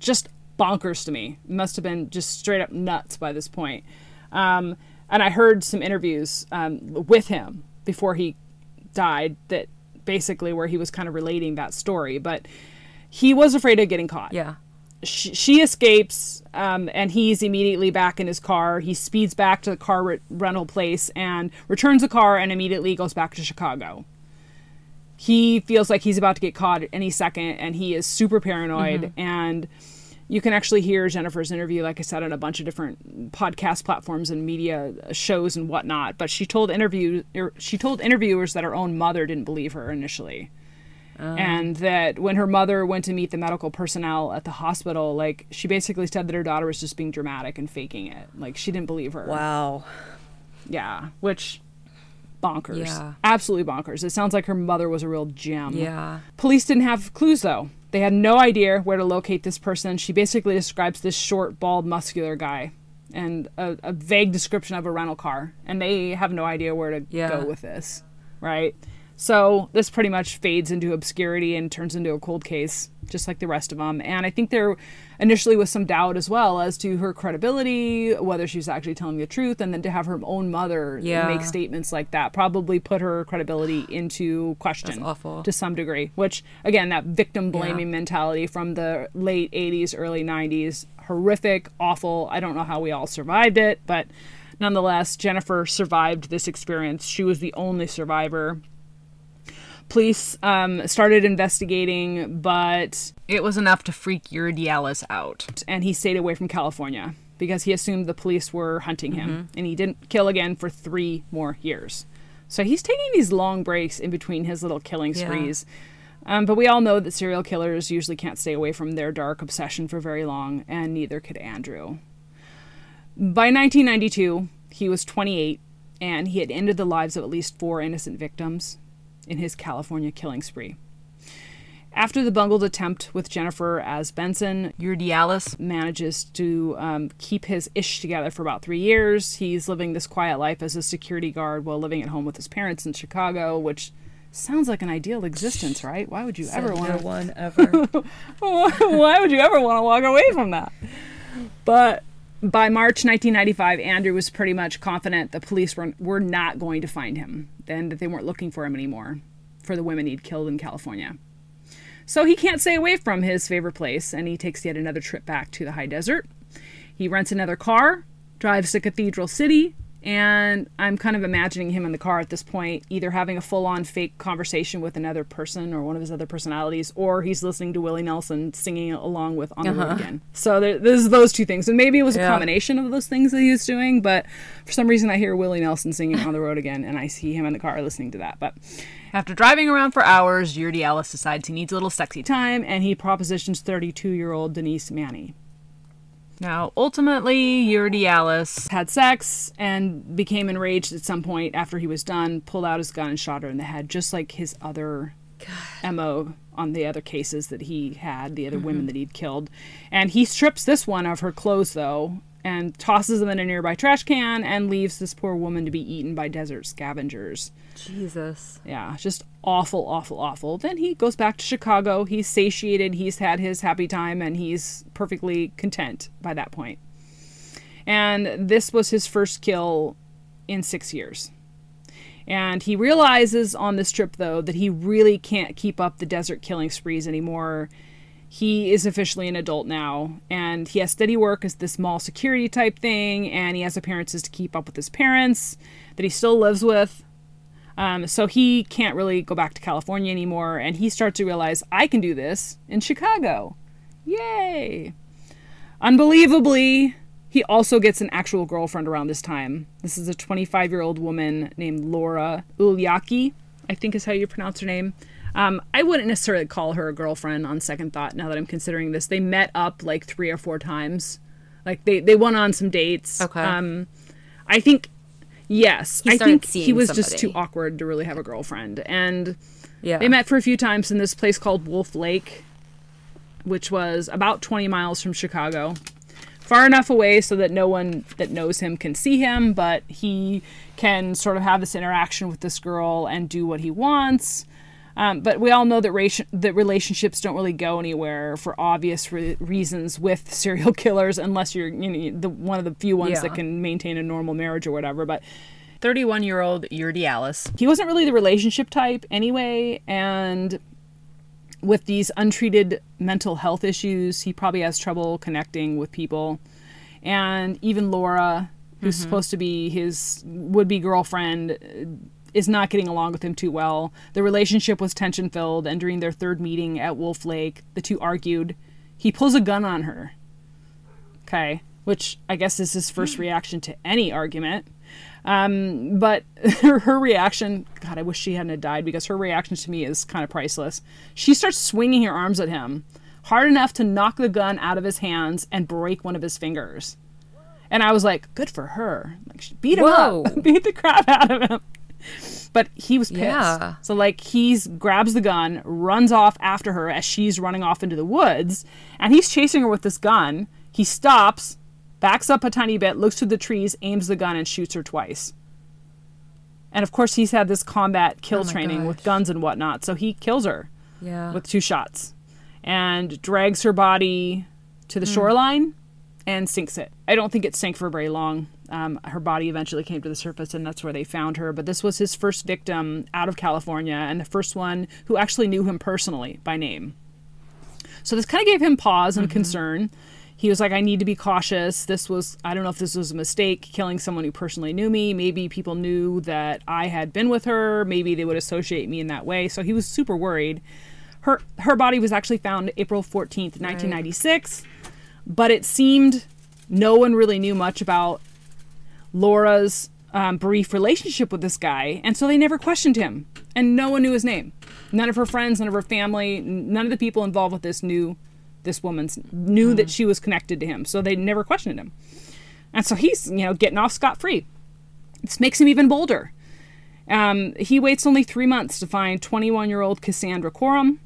just bonkers to me. Must have been just straight up nuts by this point. Um, and I heard some interviews um, with him before he died that basically where he was kind of relating that story, but he was afraid of getting caught Yeah. She, she escapes um, and he's immediately back in his car. He speeds back to the car re- rental place and returns the car and immediately goes back to chicago. He feels like he's about to get caught at any second and he is super paranoid. And you can actually hear Jennifer's interview, like I said, on a bunch of different podcast platforms and media shows and whatnot. But she told interview er, she told interviewers that her own mother didn't believe her initially, Oh. and that when her mother went to meet the medical personnel at the hospital, like she basically said that her daughter was just being dramatic and faking it. Like she didn't believe her. Wow. Yeah, which bonkers. Yeah. Absolutely bonkers. It sounds like her mother was a real gem. Yeah. Police didn't have clues though. They had no idea where to locate this person. She basically describes this short, bald, muscular guy and a, a vague description of a rental car. And they have no idea where to Yeah. go with this, right? So this pretty much fades into obscurity and turns into a cold case, just like the rest of them. And I think there initially was some doubt as well as to her credibility, whether she was actually telling the truth, and then to have her own mother Yeah. make statements like that probably put her credibility into question That's awful. to some degree. Which again, that victim blaming mentality from the late '80s, early '90s, horrific, awful. I don't know how we all survived it, but nonetheless, Jennifer survived this experience. She was the only survivor. Police um, started investigating, but It was enough to freak Urdiales out. and he stayed away from California because he assumed the police were hunting him, and he didn't kill again for three more years. So he's taking these long breaks in between his little killing Yeah. sprees. Um, but we all know that serial killers usually can't stay away from their dark obsession for very long, and neither could Andrew. By 1992, he was 28, and he had ended the lives of at least four innocent victims in his California killing spree. After the bungled attempt with Jennifer as Benson, Urdiales manages to um, keep his ish together for about three years. He's living this quiet life as a security guard while living at home with his parents in Chicago, which sounds like an ideal existence, right? Why would you ever Said want no to? one ever. Why would you ever want to walk away from that? But by March 1995, Andrew was pretty much confident the police were, were not going to find him and that they weren't looking for him anymore for the women he'd killed in California. So he can't stay away from his favorite place and he takes yet another trip back to the high desert. He rents another car, drives to Cathedral City, and I'm kind of imagining him in the car at this point, either having a full on fake conversation with another person or one of his other personalities, or he's listening to Willie Nelson singing along with On the Road uh-huh. Again. So there, there's those two things. And maybe it was a combination of those things that he was doing, but for some reason I hear Willie Nelson singing On the Road Again, and I see him in the car listening to that. But After driving around for hours, Urdiales decides he needs a little sexy time. time, and he propositions 32 year old Denise Maney. Now, ultimately, Urdiales had sex and became enraged at some point after he was done, pulled out his gun and shot her in the head, just like his other MO on the other cases that he had, the other women mm-hmm. that he'd killed. And he strips this one of her clothes, though, and tosses them in a nearby trash can and leaves this poor woman to be eaten by desert scavengers. Jesus. Yeah, just awful, awful, awful. Then he goes back to Chicago. He's satiated. He's had his happy time, and he's perfectly content by that point. And this was his first kill in six years. And he realizes on this trip, though, that he really can't keep up the desert killing sprees anymore. He is officially an adult now, and he has steady work as this mall security type thing, and he has appearances to keep up with his parents that he still lives with. Um, so he can't really go back to California anymore, and he starts to realize I can do this in Chicago. Yay! Unbelievably, he also gets an actual girlfriend around this time. This is a 25 year old woman named Laura Uylaki, I think is how you pronounce her name. Um, I wouldn't necessarily call her a girlfriend on second thought now that I'm considering this. They met up like three or four times. Like they, they went on some dates. Okay. Um, I think, yes, I think he was just too awkward to really have a girlfriend. And Yeah. they met for a few times in this place called Wolf Lake, which was about 20 miles from Chicago. Far enough away so that no one that knows him can see him, but he can sort of have this interaction with this girl and do what he wants. Um, but we all know that, ration- that relationships don't really go anywhere for obvious re- reasons with serial killers, unless you're you know, the one of the few ones Yeah. that can maintain a normal marriage or whatever. But 31 year old Urdiales. he wasn't really the relationship type anyway and with these untreated mental health issues he probably has trouble connecting with people and even laura who's supposed to be his would-be girlfriend uh, is not getting along with him too well the relationship was tension filled and during their third meeting at wolf lake the two argued He pulls a gun on her. Okay, which I guess is his first reaction to any argument. Um, but her, her reaction, God, I wish she hadn't died because her reaction to me is kind of priceless. She starts swinging her arms at him hard enough to knock the gun out of his hands and break one of his fingers. And I was like, good for her. Like, she beat him Whoa. up, beat the crap out of him. But he was pissed. Yeah. So like he's grabs the gun, runs off after her as she's running off into the woods, and he's chasing her with this gun. He stops, backs up a tiny bit, looks through the trees, aims the gun, and shoots her twice. And of course, he's had this combat kill Oh training with guns and whatnot, so he kills her Yeah. with two shots and drags her body to the hmm. shoreline and sinks it. I don't think it sank for very long. Um, her body eventually came to the surface, and that's where they found her. But this was his first victim out of California, and the first one who actually knew him personally by name. So this kind of gave him pause and concern. He was like, I need to be cautious. This was, I don't know if this was a mistake, killing someone who personally knew me. Maybe people knew that I had been with her. Maybe they would associate me in that way. So he was super worried. Her, her body was actually found April 14th, 1996, but it seemed no one really knew much about Laura's um, brief relationship with this guy, and so they never questioned him, and no one knew his name. None of her friends, none of her family, none of the people involved with this knew this woman's knew that she was connected to him, so they never questioned him. And so he's you know getting off scot free. This makes him even bolder. Um, he waits only three months to find 21 year old Cassandra Corum.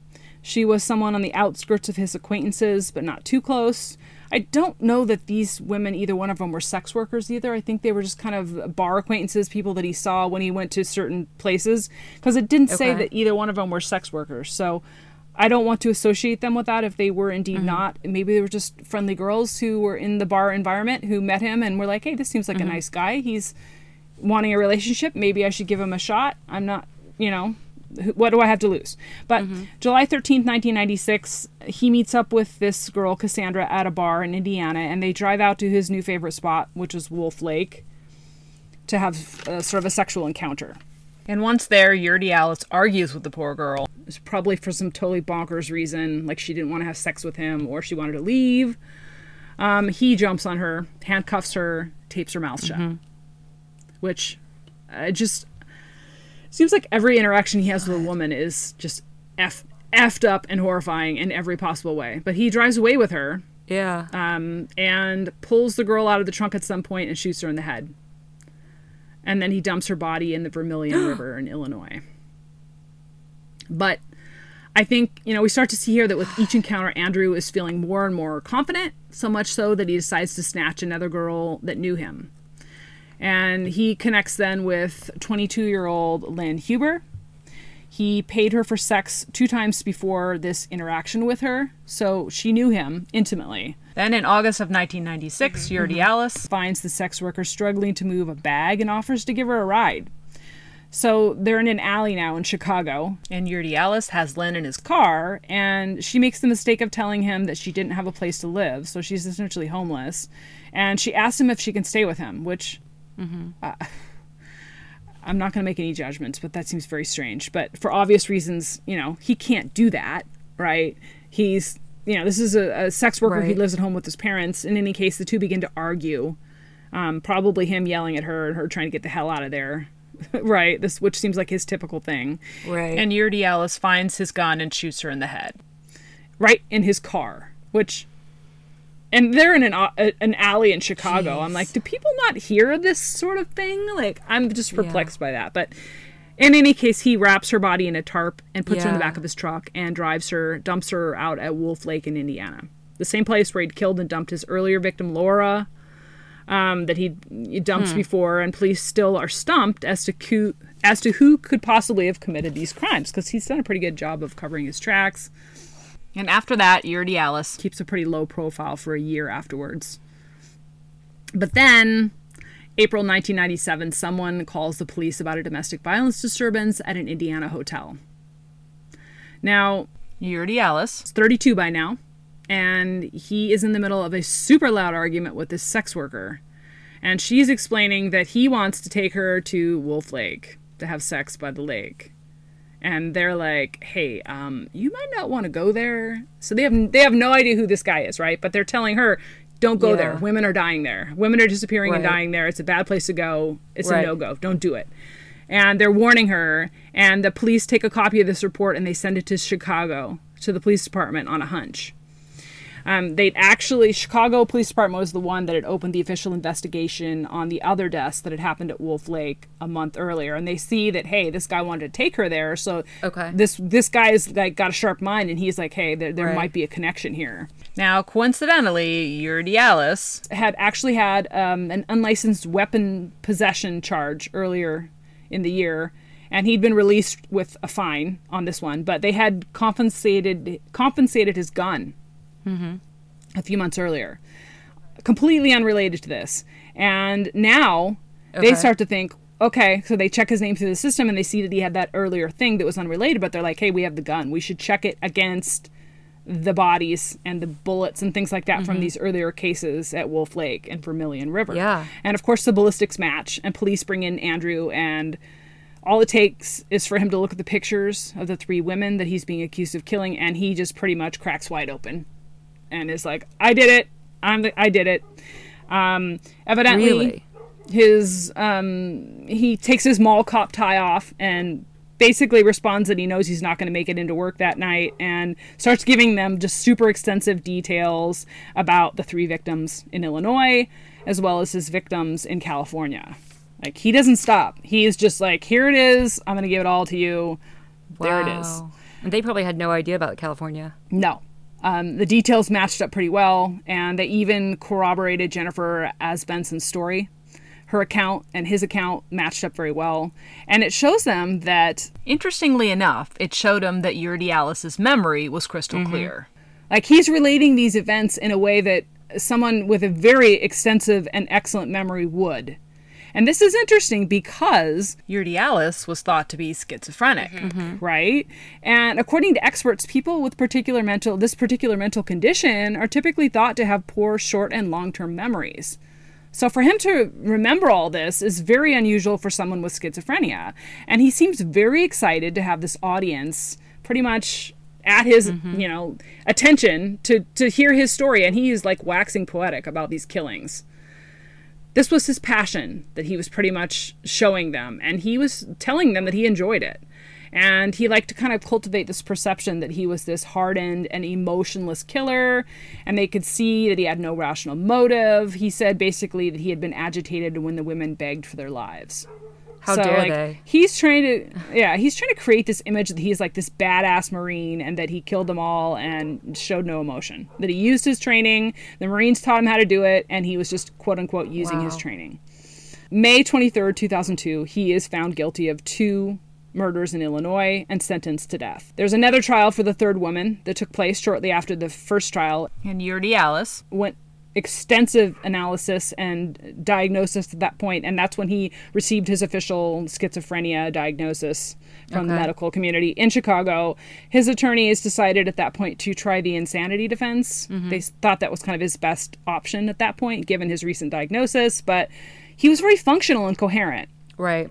She was someone on the outskirts of his acquaintances, but not too close. I don't know that these women, either one of them, were sex workers either. I think they were just kind of bar acquaintances, people that he saw when he went to certain places, because it didn't say that either one of them were sex workers. So I don't want to associate them with that if they were indeed mm-hmm. not. Maybe they were just friendly girls who were in the bar environment who met him and were like, hey, this seems like a mm-hmm. nice guy. He's wanting a relationship. Maybe I should give him a shot. I'm not, you know, what do I have to lose? But July 13th, 1996, he meets up with this girl, Cassandra, at a bar in Indiana, and they drive out to his new favorite spot, which is Wolf Lake, to have uh, sort of a sexual encounter. And once there, Urdiales argues with the poor girl. It's probably for some totally bonkers reason, like she didn't want to have sex with him or she wanted to leave. Um, he jumps on her, handcuffs her, tapes her mouth shut. Which uh, just seems like every interaction he has with a woman is just f effed up and horrifying in every possible way. But he drives away with her Yeah. um, and pulls the girl out of the trunk at some point and shoots her in the head. And then he dumps her body in the Vermilion River in Illinois. But I think, you know, we start to see here that with each encounter, Andrew is feeling more and more confident, so much so that he decides to snatch another girl that knew him. And he connects then with 22 year old Lynn Huber. He paid her for sex two times before this interaction with her, so she knew him intimately. Then in August of 1996, mm-hmm. Yurdi mm-hmm. Alice finds the sex worker struggling to move a bag and offers to give her a ride. So they're in an alley now in Chicago, and Urdiales has Lynn in his car, and she makes the mistake of telling him that she didn't have a place to live, so she's essentially homeless. And she asks him if she can stay with him, which uh, I'm not going to make any judgments, but that seems very strange. But for obvious reasons, you know, he can't do that, right? He's, you know, this is a, a sex worker. He lives at home with his parents. In any case, the two begin to argue. Um, probably him yelling at her and her trying to get the hell out of there. right, this which seems like his typical thing. Right. And Urdiales finds his gun and shoots her in the head. Right in his car, which and they're in an a- an alley in Chicago. I'm like, do people not hear this sort of thing? Like, I'm just perplexed by that. But in any case, he wraps her body in a tarp and puts her in the back of his truck and drives her, dumps her out at Wolf Lake in Indiana, the same place where he'd killed and dumped his earlier victim, Laura. Um, that he dumped before, and police still are stumped as to as to who could possibly have committed these crimes because he's done a pretty good job of covering his tracks. And after that, Alice keeps a pretty low profile for a year afterwards. But then, April 1997, someone calls the police about a domestic violence disturbance at an Indiana hotel. Now, is 32 by now, and he is in the middle of a super loud argument with this sex worker. And she's explaining that he wants to take her to Wolf Lake to have sex by the lake. And they're like, "Hey, um, you might not want to go there." So they have they have no idea who this guy is, right? But they're telling her, "Don't go Yeah. there. Women are dying there. Women are disappearing and dying there. It's a bad place to go. It's Right. a no go. Don't do it." And they're warning her, and the police take a copy of this report and they send it to Chicago to the police department on a hunch. Um, they'd actually Chicago Police Department was the one that had opened the official investigation on the other deaths that had happened at Wolf Lake a month earlier, and they see that hey, this guy wanted to take her there, so Okay. this this guy's like got a sharp mind, and he's like, hey, there, there Right. might be a connection here. Now, coincidentally, Urdiales Had actually had um, an unlicensed weapon possession charge earlier in the year. And he'd been released with a fine on this one, but they had compensated compensated his gun Mm-hmm. a few months earlier. Completely unrelated to this. And now they start to think, okay, so they check his name through the system and they see that he had that earlier thing that was unrelated, but they're like, hey, we have the gun. We should check it against the bodies and the bullets and things like that from mm-hmm. these earlier cases at Wolf Lake and Vermilion River. Yeah. And of course, the ballistics match, and police bring in Andrew, and all it takes is for him to look at the pictures of the three women that he's being accused of killing, and he just pretty much cracks wide open and is like, "I did it. I'm the, I did it." Um, evidently, Really? his um, he takes his mall cop tie off and basically responds that he knows he's not going to make it into work that night and starts giving them just super extensive details about the three victims in Illinois as well as his victims in California. Like he doesn't stop. He's just like, "Here it is. I'm going to give it all to you." There it is. And they probably had no idea about California. No. Um, the details matched up pretty well, and they even corroborated Jennifer Asbenson's story. Her account and his account matched up very well, and it shows them that Interestingly enough, it showed him that Urdiales's memory was crystal clear. like he's relating these events in a way that someone with a very extensive and excellent memory would. And this is interesting because Urdiales was thought to be schizophrenic. Mm-hmm. right? And according to experts, people with particular mental this particular mental condition are typically thought to have poor short and long-term memories. So for him to remember all this is very unusual for someone with schizophrenia. And he seems very excited to have this audience pretty much at his, mm-hmm. you know, attention to to hear his story and he is like waxing poetic about these killings this was his passion that he was pretty much showing them and he was telling them that he enjoyed it. And he liked to kind of cultivate this perception that he was this hardened and emotionless killer and they could see that he had no rational motive. He said basically that he had been agitated when the women begged for their lives How so, dare like, they? He's trying to, yeah, he's trying to create this image that he's like this badass Marine and that he killed them all and showed no emotion. That he used his training, the Marines taught him how to do it, and he was just quote unquote using his training. May 23rd, 2002, he is found guilty of two murders in Illinois and sentenced to death. There's another trial for the third woman that took place shortly after the first trial And Urdiales. went extensive analysis and diagnosis at that point and that's when he received his official schizophrenia diagnosis from the medical community in chicago. His attorneys decided at that point to try the insanity defense. Mm-hmm. They thought that was kind of his best option at that point given his recent diagnosis but he was very functional and coherent. Right.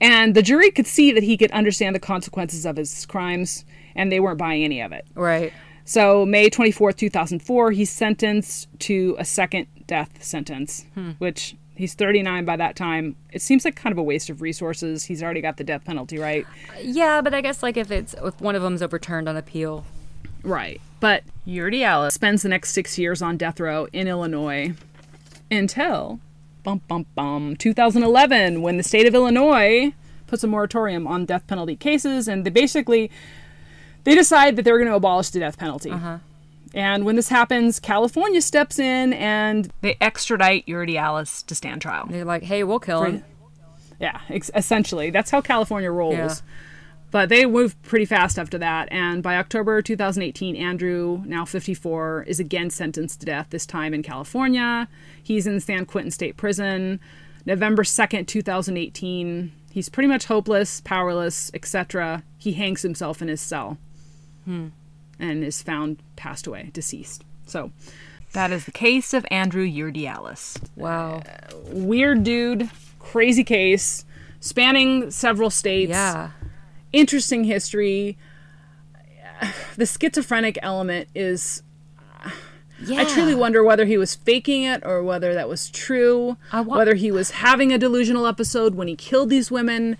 and the jury could see that he could understand the consequences of his crimes and they weren't buying any of it. Right. So, May 24th, 2004, he's sentenced to a second death sentence, hmm. which he's 39 by that time. It seems like kind of a waste of resources. He's already got the death penalty, right? Uh, yeah, but I guess like if it's if one of them's overturned on appeal. Right. But Urdiales spends the next six years on death row in Illinois until bum bum bum 2011 when the state of Illinois puts a moratorium on death penalty cases and they basically they decide that they're going to abolish the death penalty. Uh-huh. And when this happens, California steps in and they extradite Urdiales to stand trial. They're like, hey, we'll kill him. yeah, ex- essentially that's how California rolls. Yeah. But they move pretty fast after that, and by October 2018, Andrew, now 54, is again sentenced to death. This time in California, he's in San Quentin State Prison. November 2nd, 2018, he's pretty much hopeless, powerless, etc. He hangs himself in his cell, Hmm. and is found passed away, deceased. So That is the case of Andrew Urdiales. Wow. Uh, weird dude, crazy case, spanning several states. Yeah. interesting history. The schizophrenic element is. Yeah. I truly wonder whether he was faking it or whether that was true. I wa- whether he was having a delusional episode when he killed these women.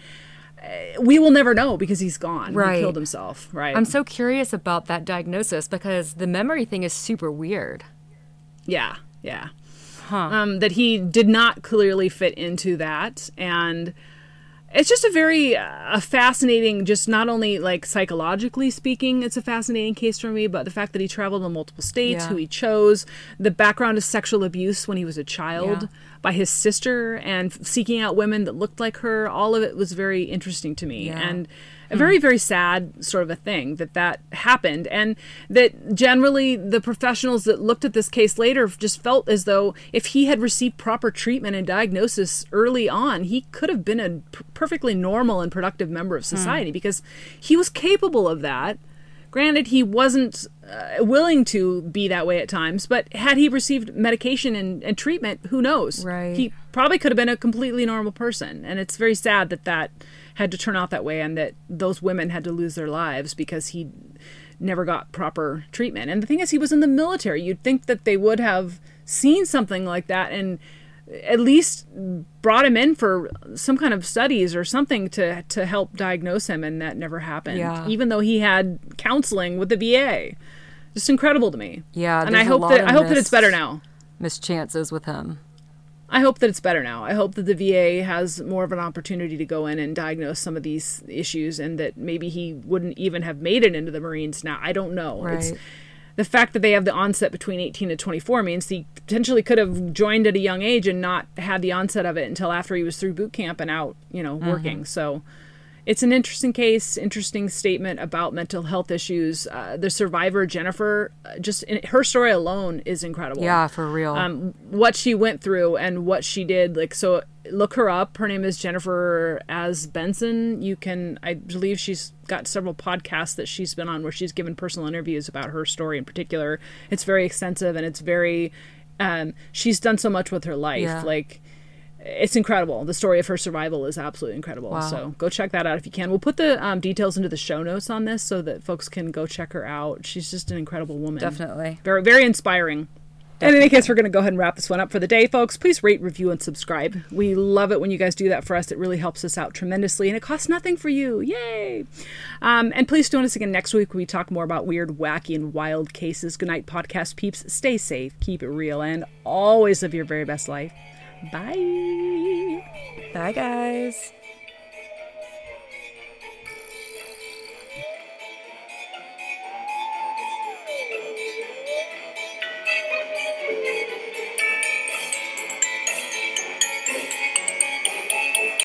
We will never know because he's gone. Right. He killed himself. Right. I'm so curious about that diagnosis because the memory thing is super weird. Yeah, yeah. Huh. Um, that he did not clearly fit into that, and it's just a very uh, a fascinating. Just not only like psychologically speaking, it's a fascinating case for me, but the fact that he traveled in multiple states, Yeah. who he chose, the background of sexual abuse when he was a child Yeah. By his sister, and seeking out women that looked like her. All of it was very interesting to me, Yeah. and a hmm. very very sad sort of a thing that that happened and that generally the professionals that looked at this case later just felt as though if he had received proper treatment and diagnosis early on he could have been a perfectly normal and productive member of hmm. society because he was capable of that granted he wasn't uh, willing to be that way at times but had he received medication and, and treatment who knows? Right. he probably could have been a completely normal person and it's very sad that that had to turn out that way and that those women had to lose their lives because he never got proper treatment. And the thing is he was in the military. You'd think that they would have seen something like that and at least brought him in for some kind of studies or something to to help diagnose him and that never happened Yeah. even though he had counseling with the VA just incredible to me Yeah, and I hope that I hope that it's better now Mischances with him. I hope that it's better now. I hope that the VA has more of an opportunity to go in and diagnose some of these issues and that maybe he wouldn't even have made it into the Marines now. I don't know. It's Right. The fact that they have the onset between 18 and 24 means he potentially could have joined at a young age and not had the onset of it until after he was through boot camp and out, you know, working. Mm-hmm. So it's an interesting case, interesting statement about mental health issues. Uh, the survivor, Jennifer, uh, just in, her story alone is incredible Yeah, for real. um, what she went through and what she did. Like, so look her up. Her name is Jennifer Asbenson. You can, I believe she's got several podcasts that she's been on where she's given personal interviews about her story in particular. It's very extensive and it's very, um, she's done so much with her life. Yeah. Like, it's incredible. The story of her survival is absolutely incredible. Wow. So go check that out if you can. We'll put the um, details into the show notes on this so that folks can go check her out. She's just an incredible woman. Definitely. Very, very inspiring. And In any case, we're going to go ahead and wrap this one up for the day, folks. Please rate, review, and subscribe. We love it when you guys do that for us. It really helps us out tremendously, and it costs nothing for you. Yay! Um, and please join us again next week when we talk more about weird, wacky, and wild cases. Good night, podcast peeps. Stay safe, keep it real, and always live your very best life. Bye. Bye, guys.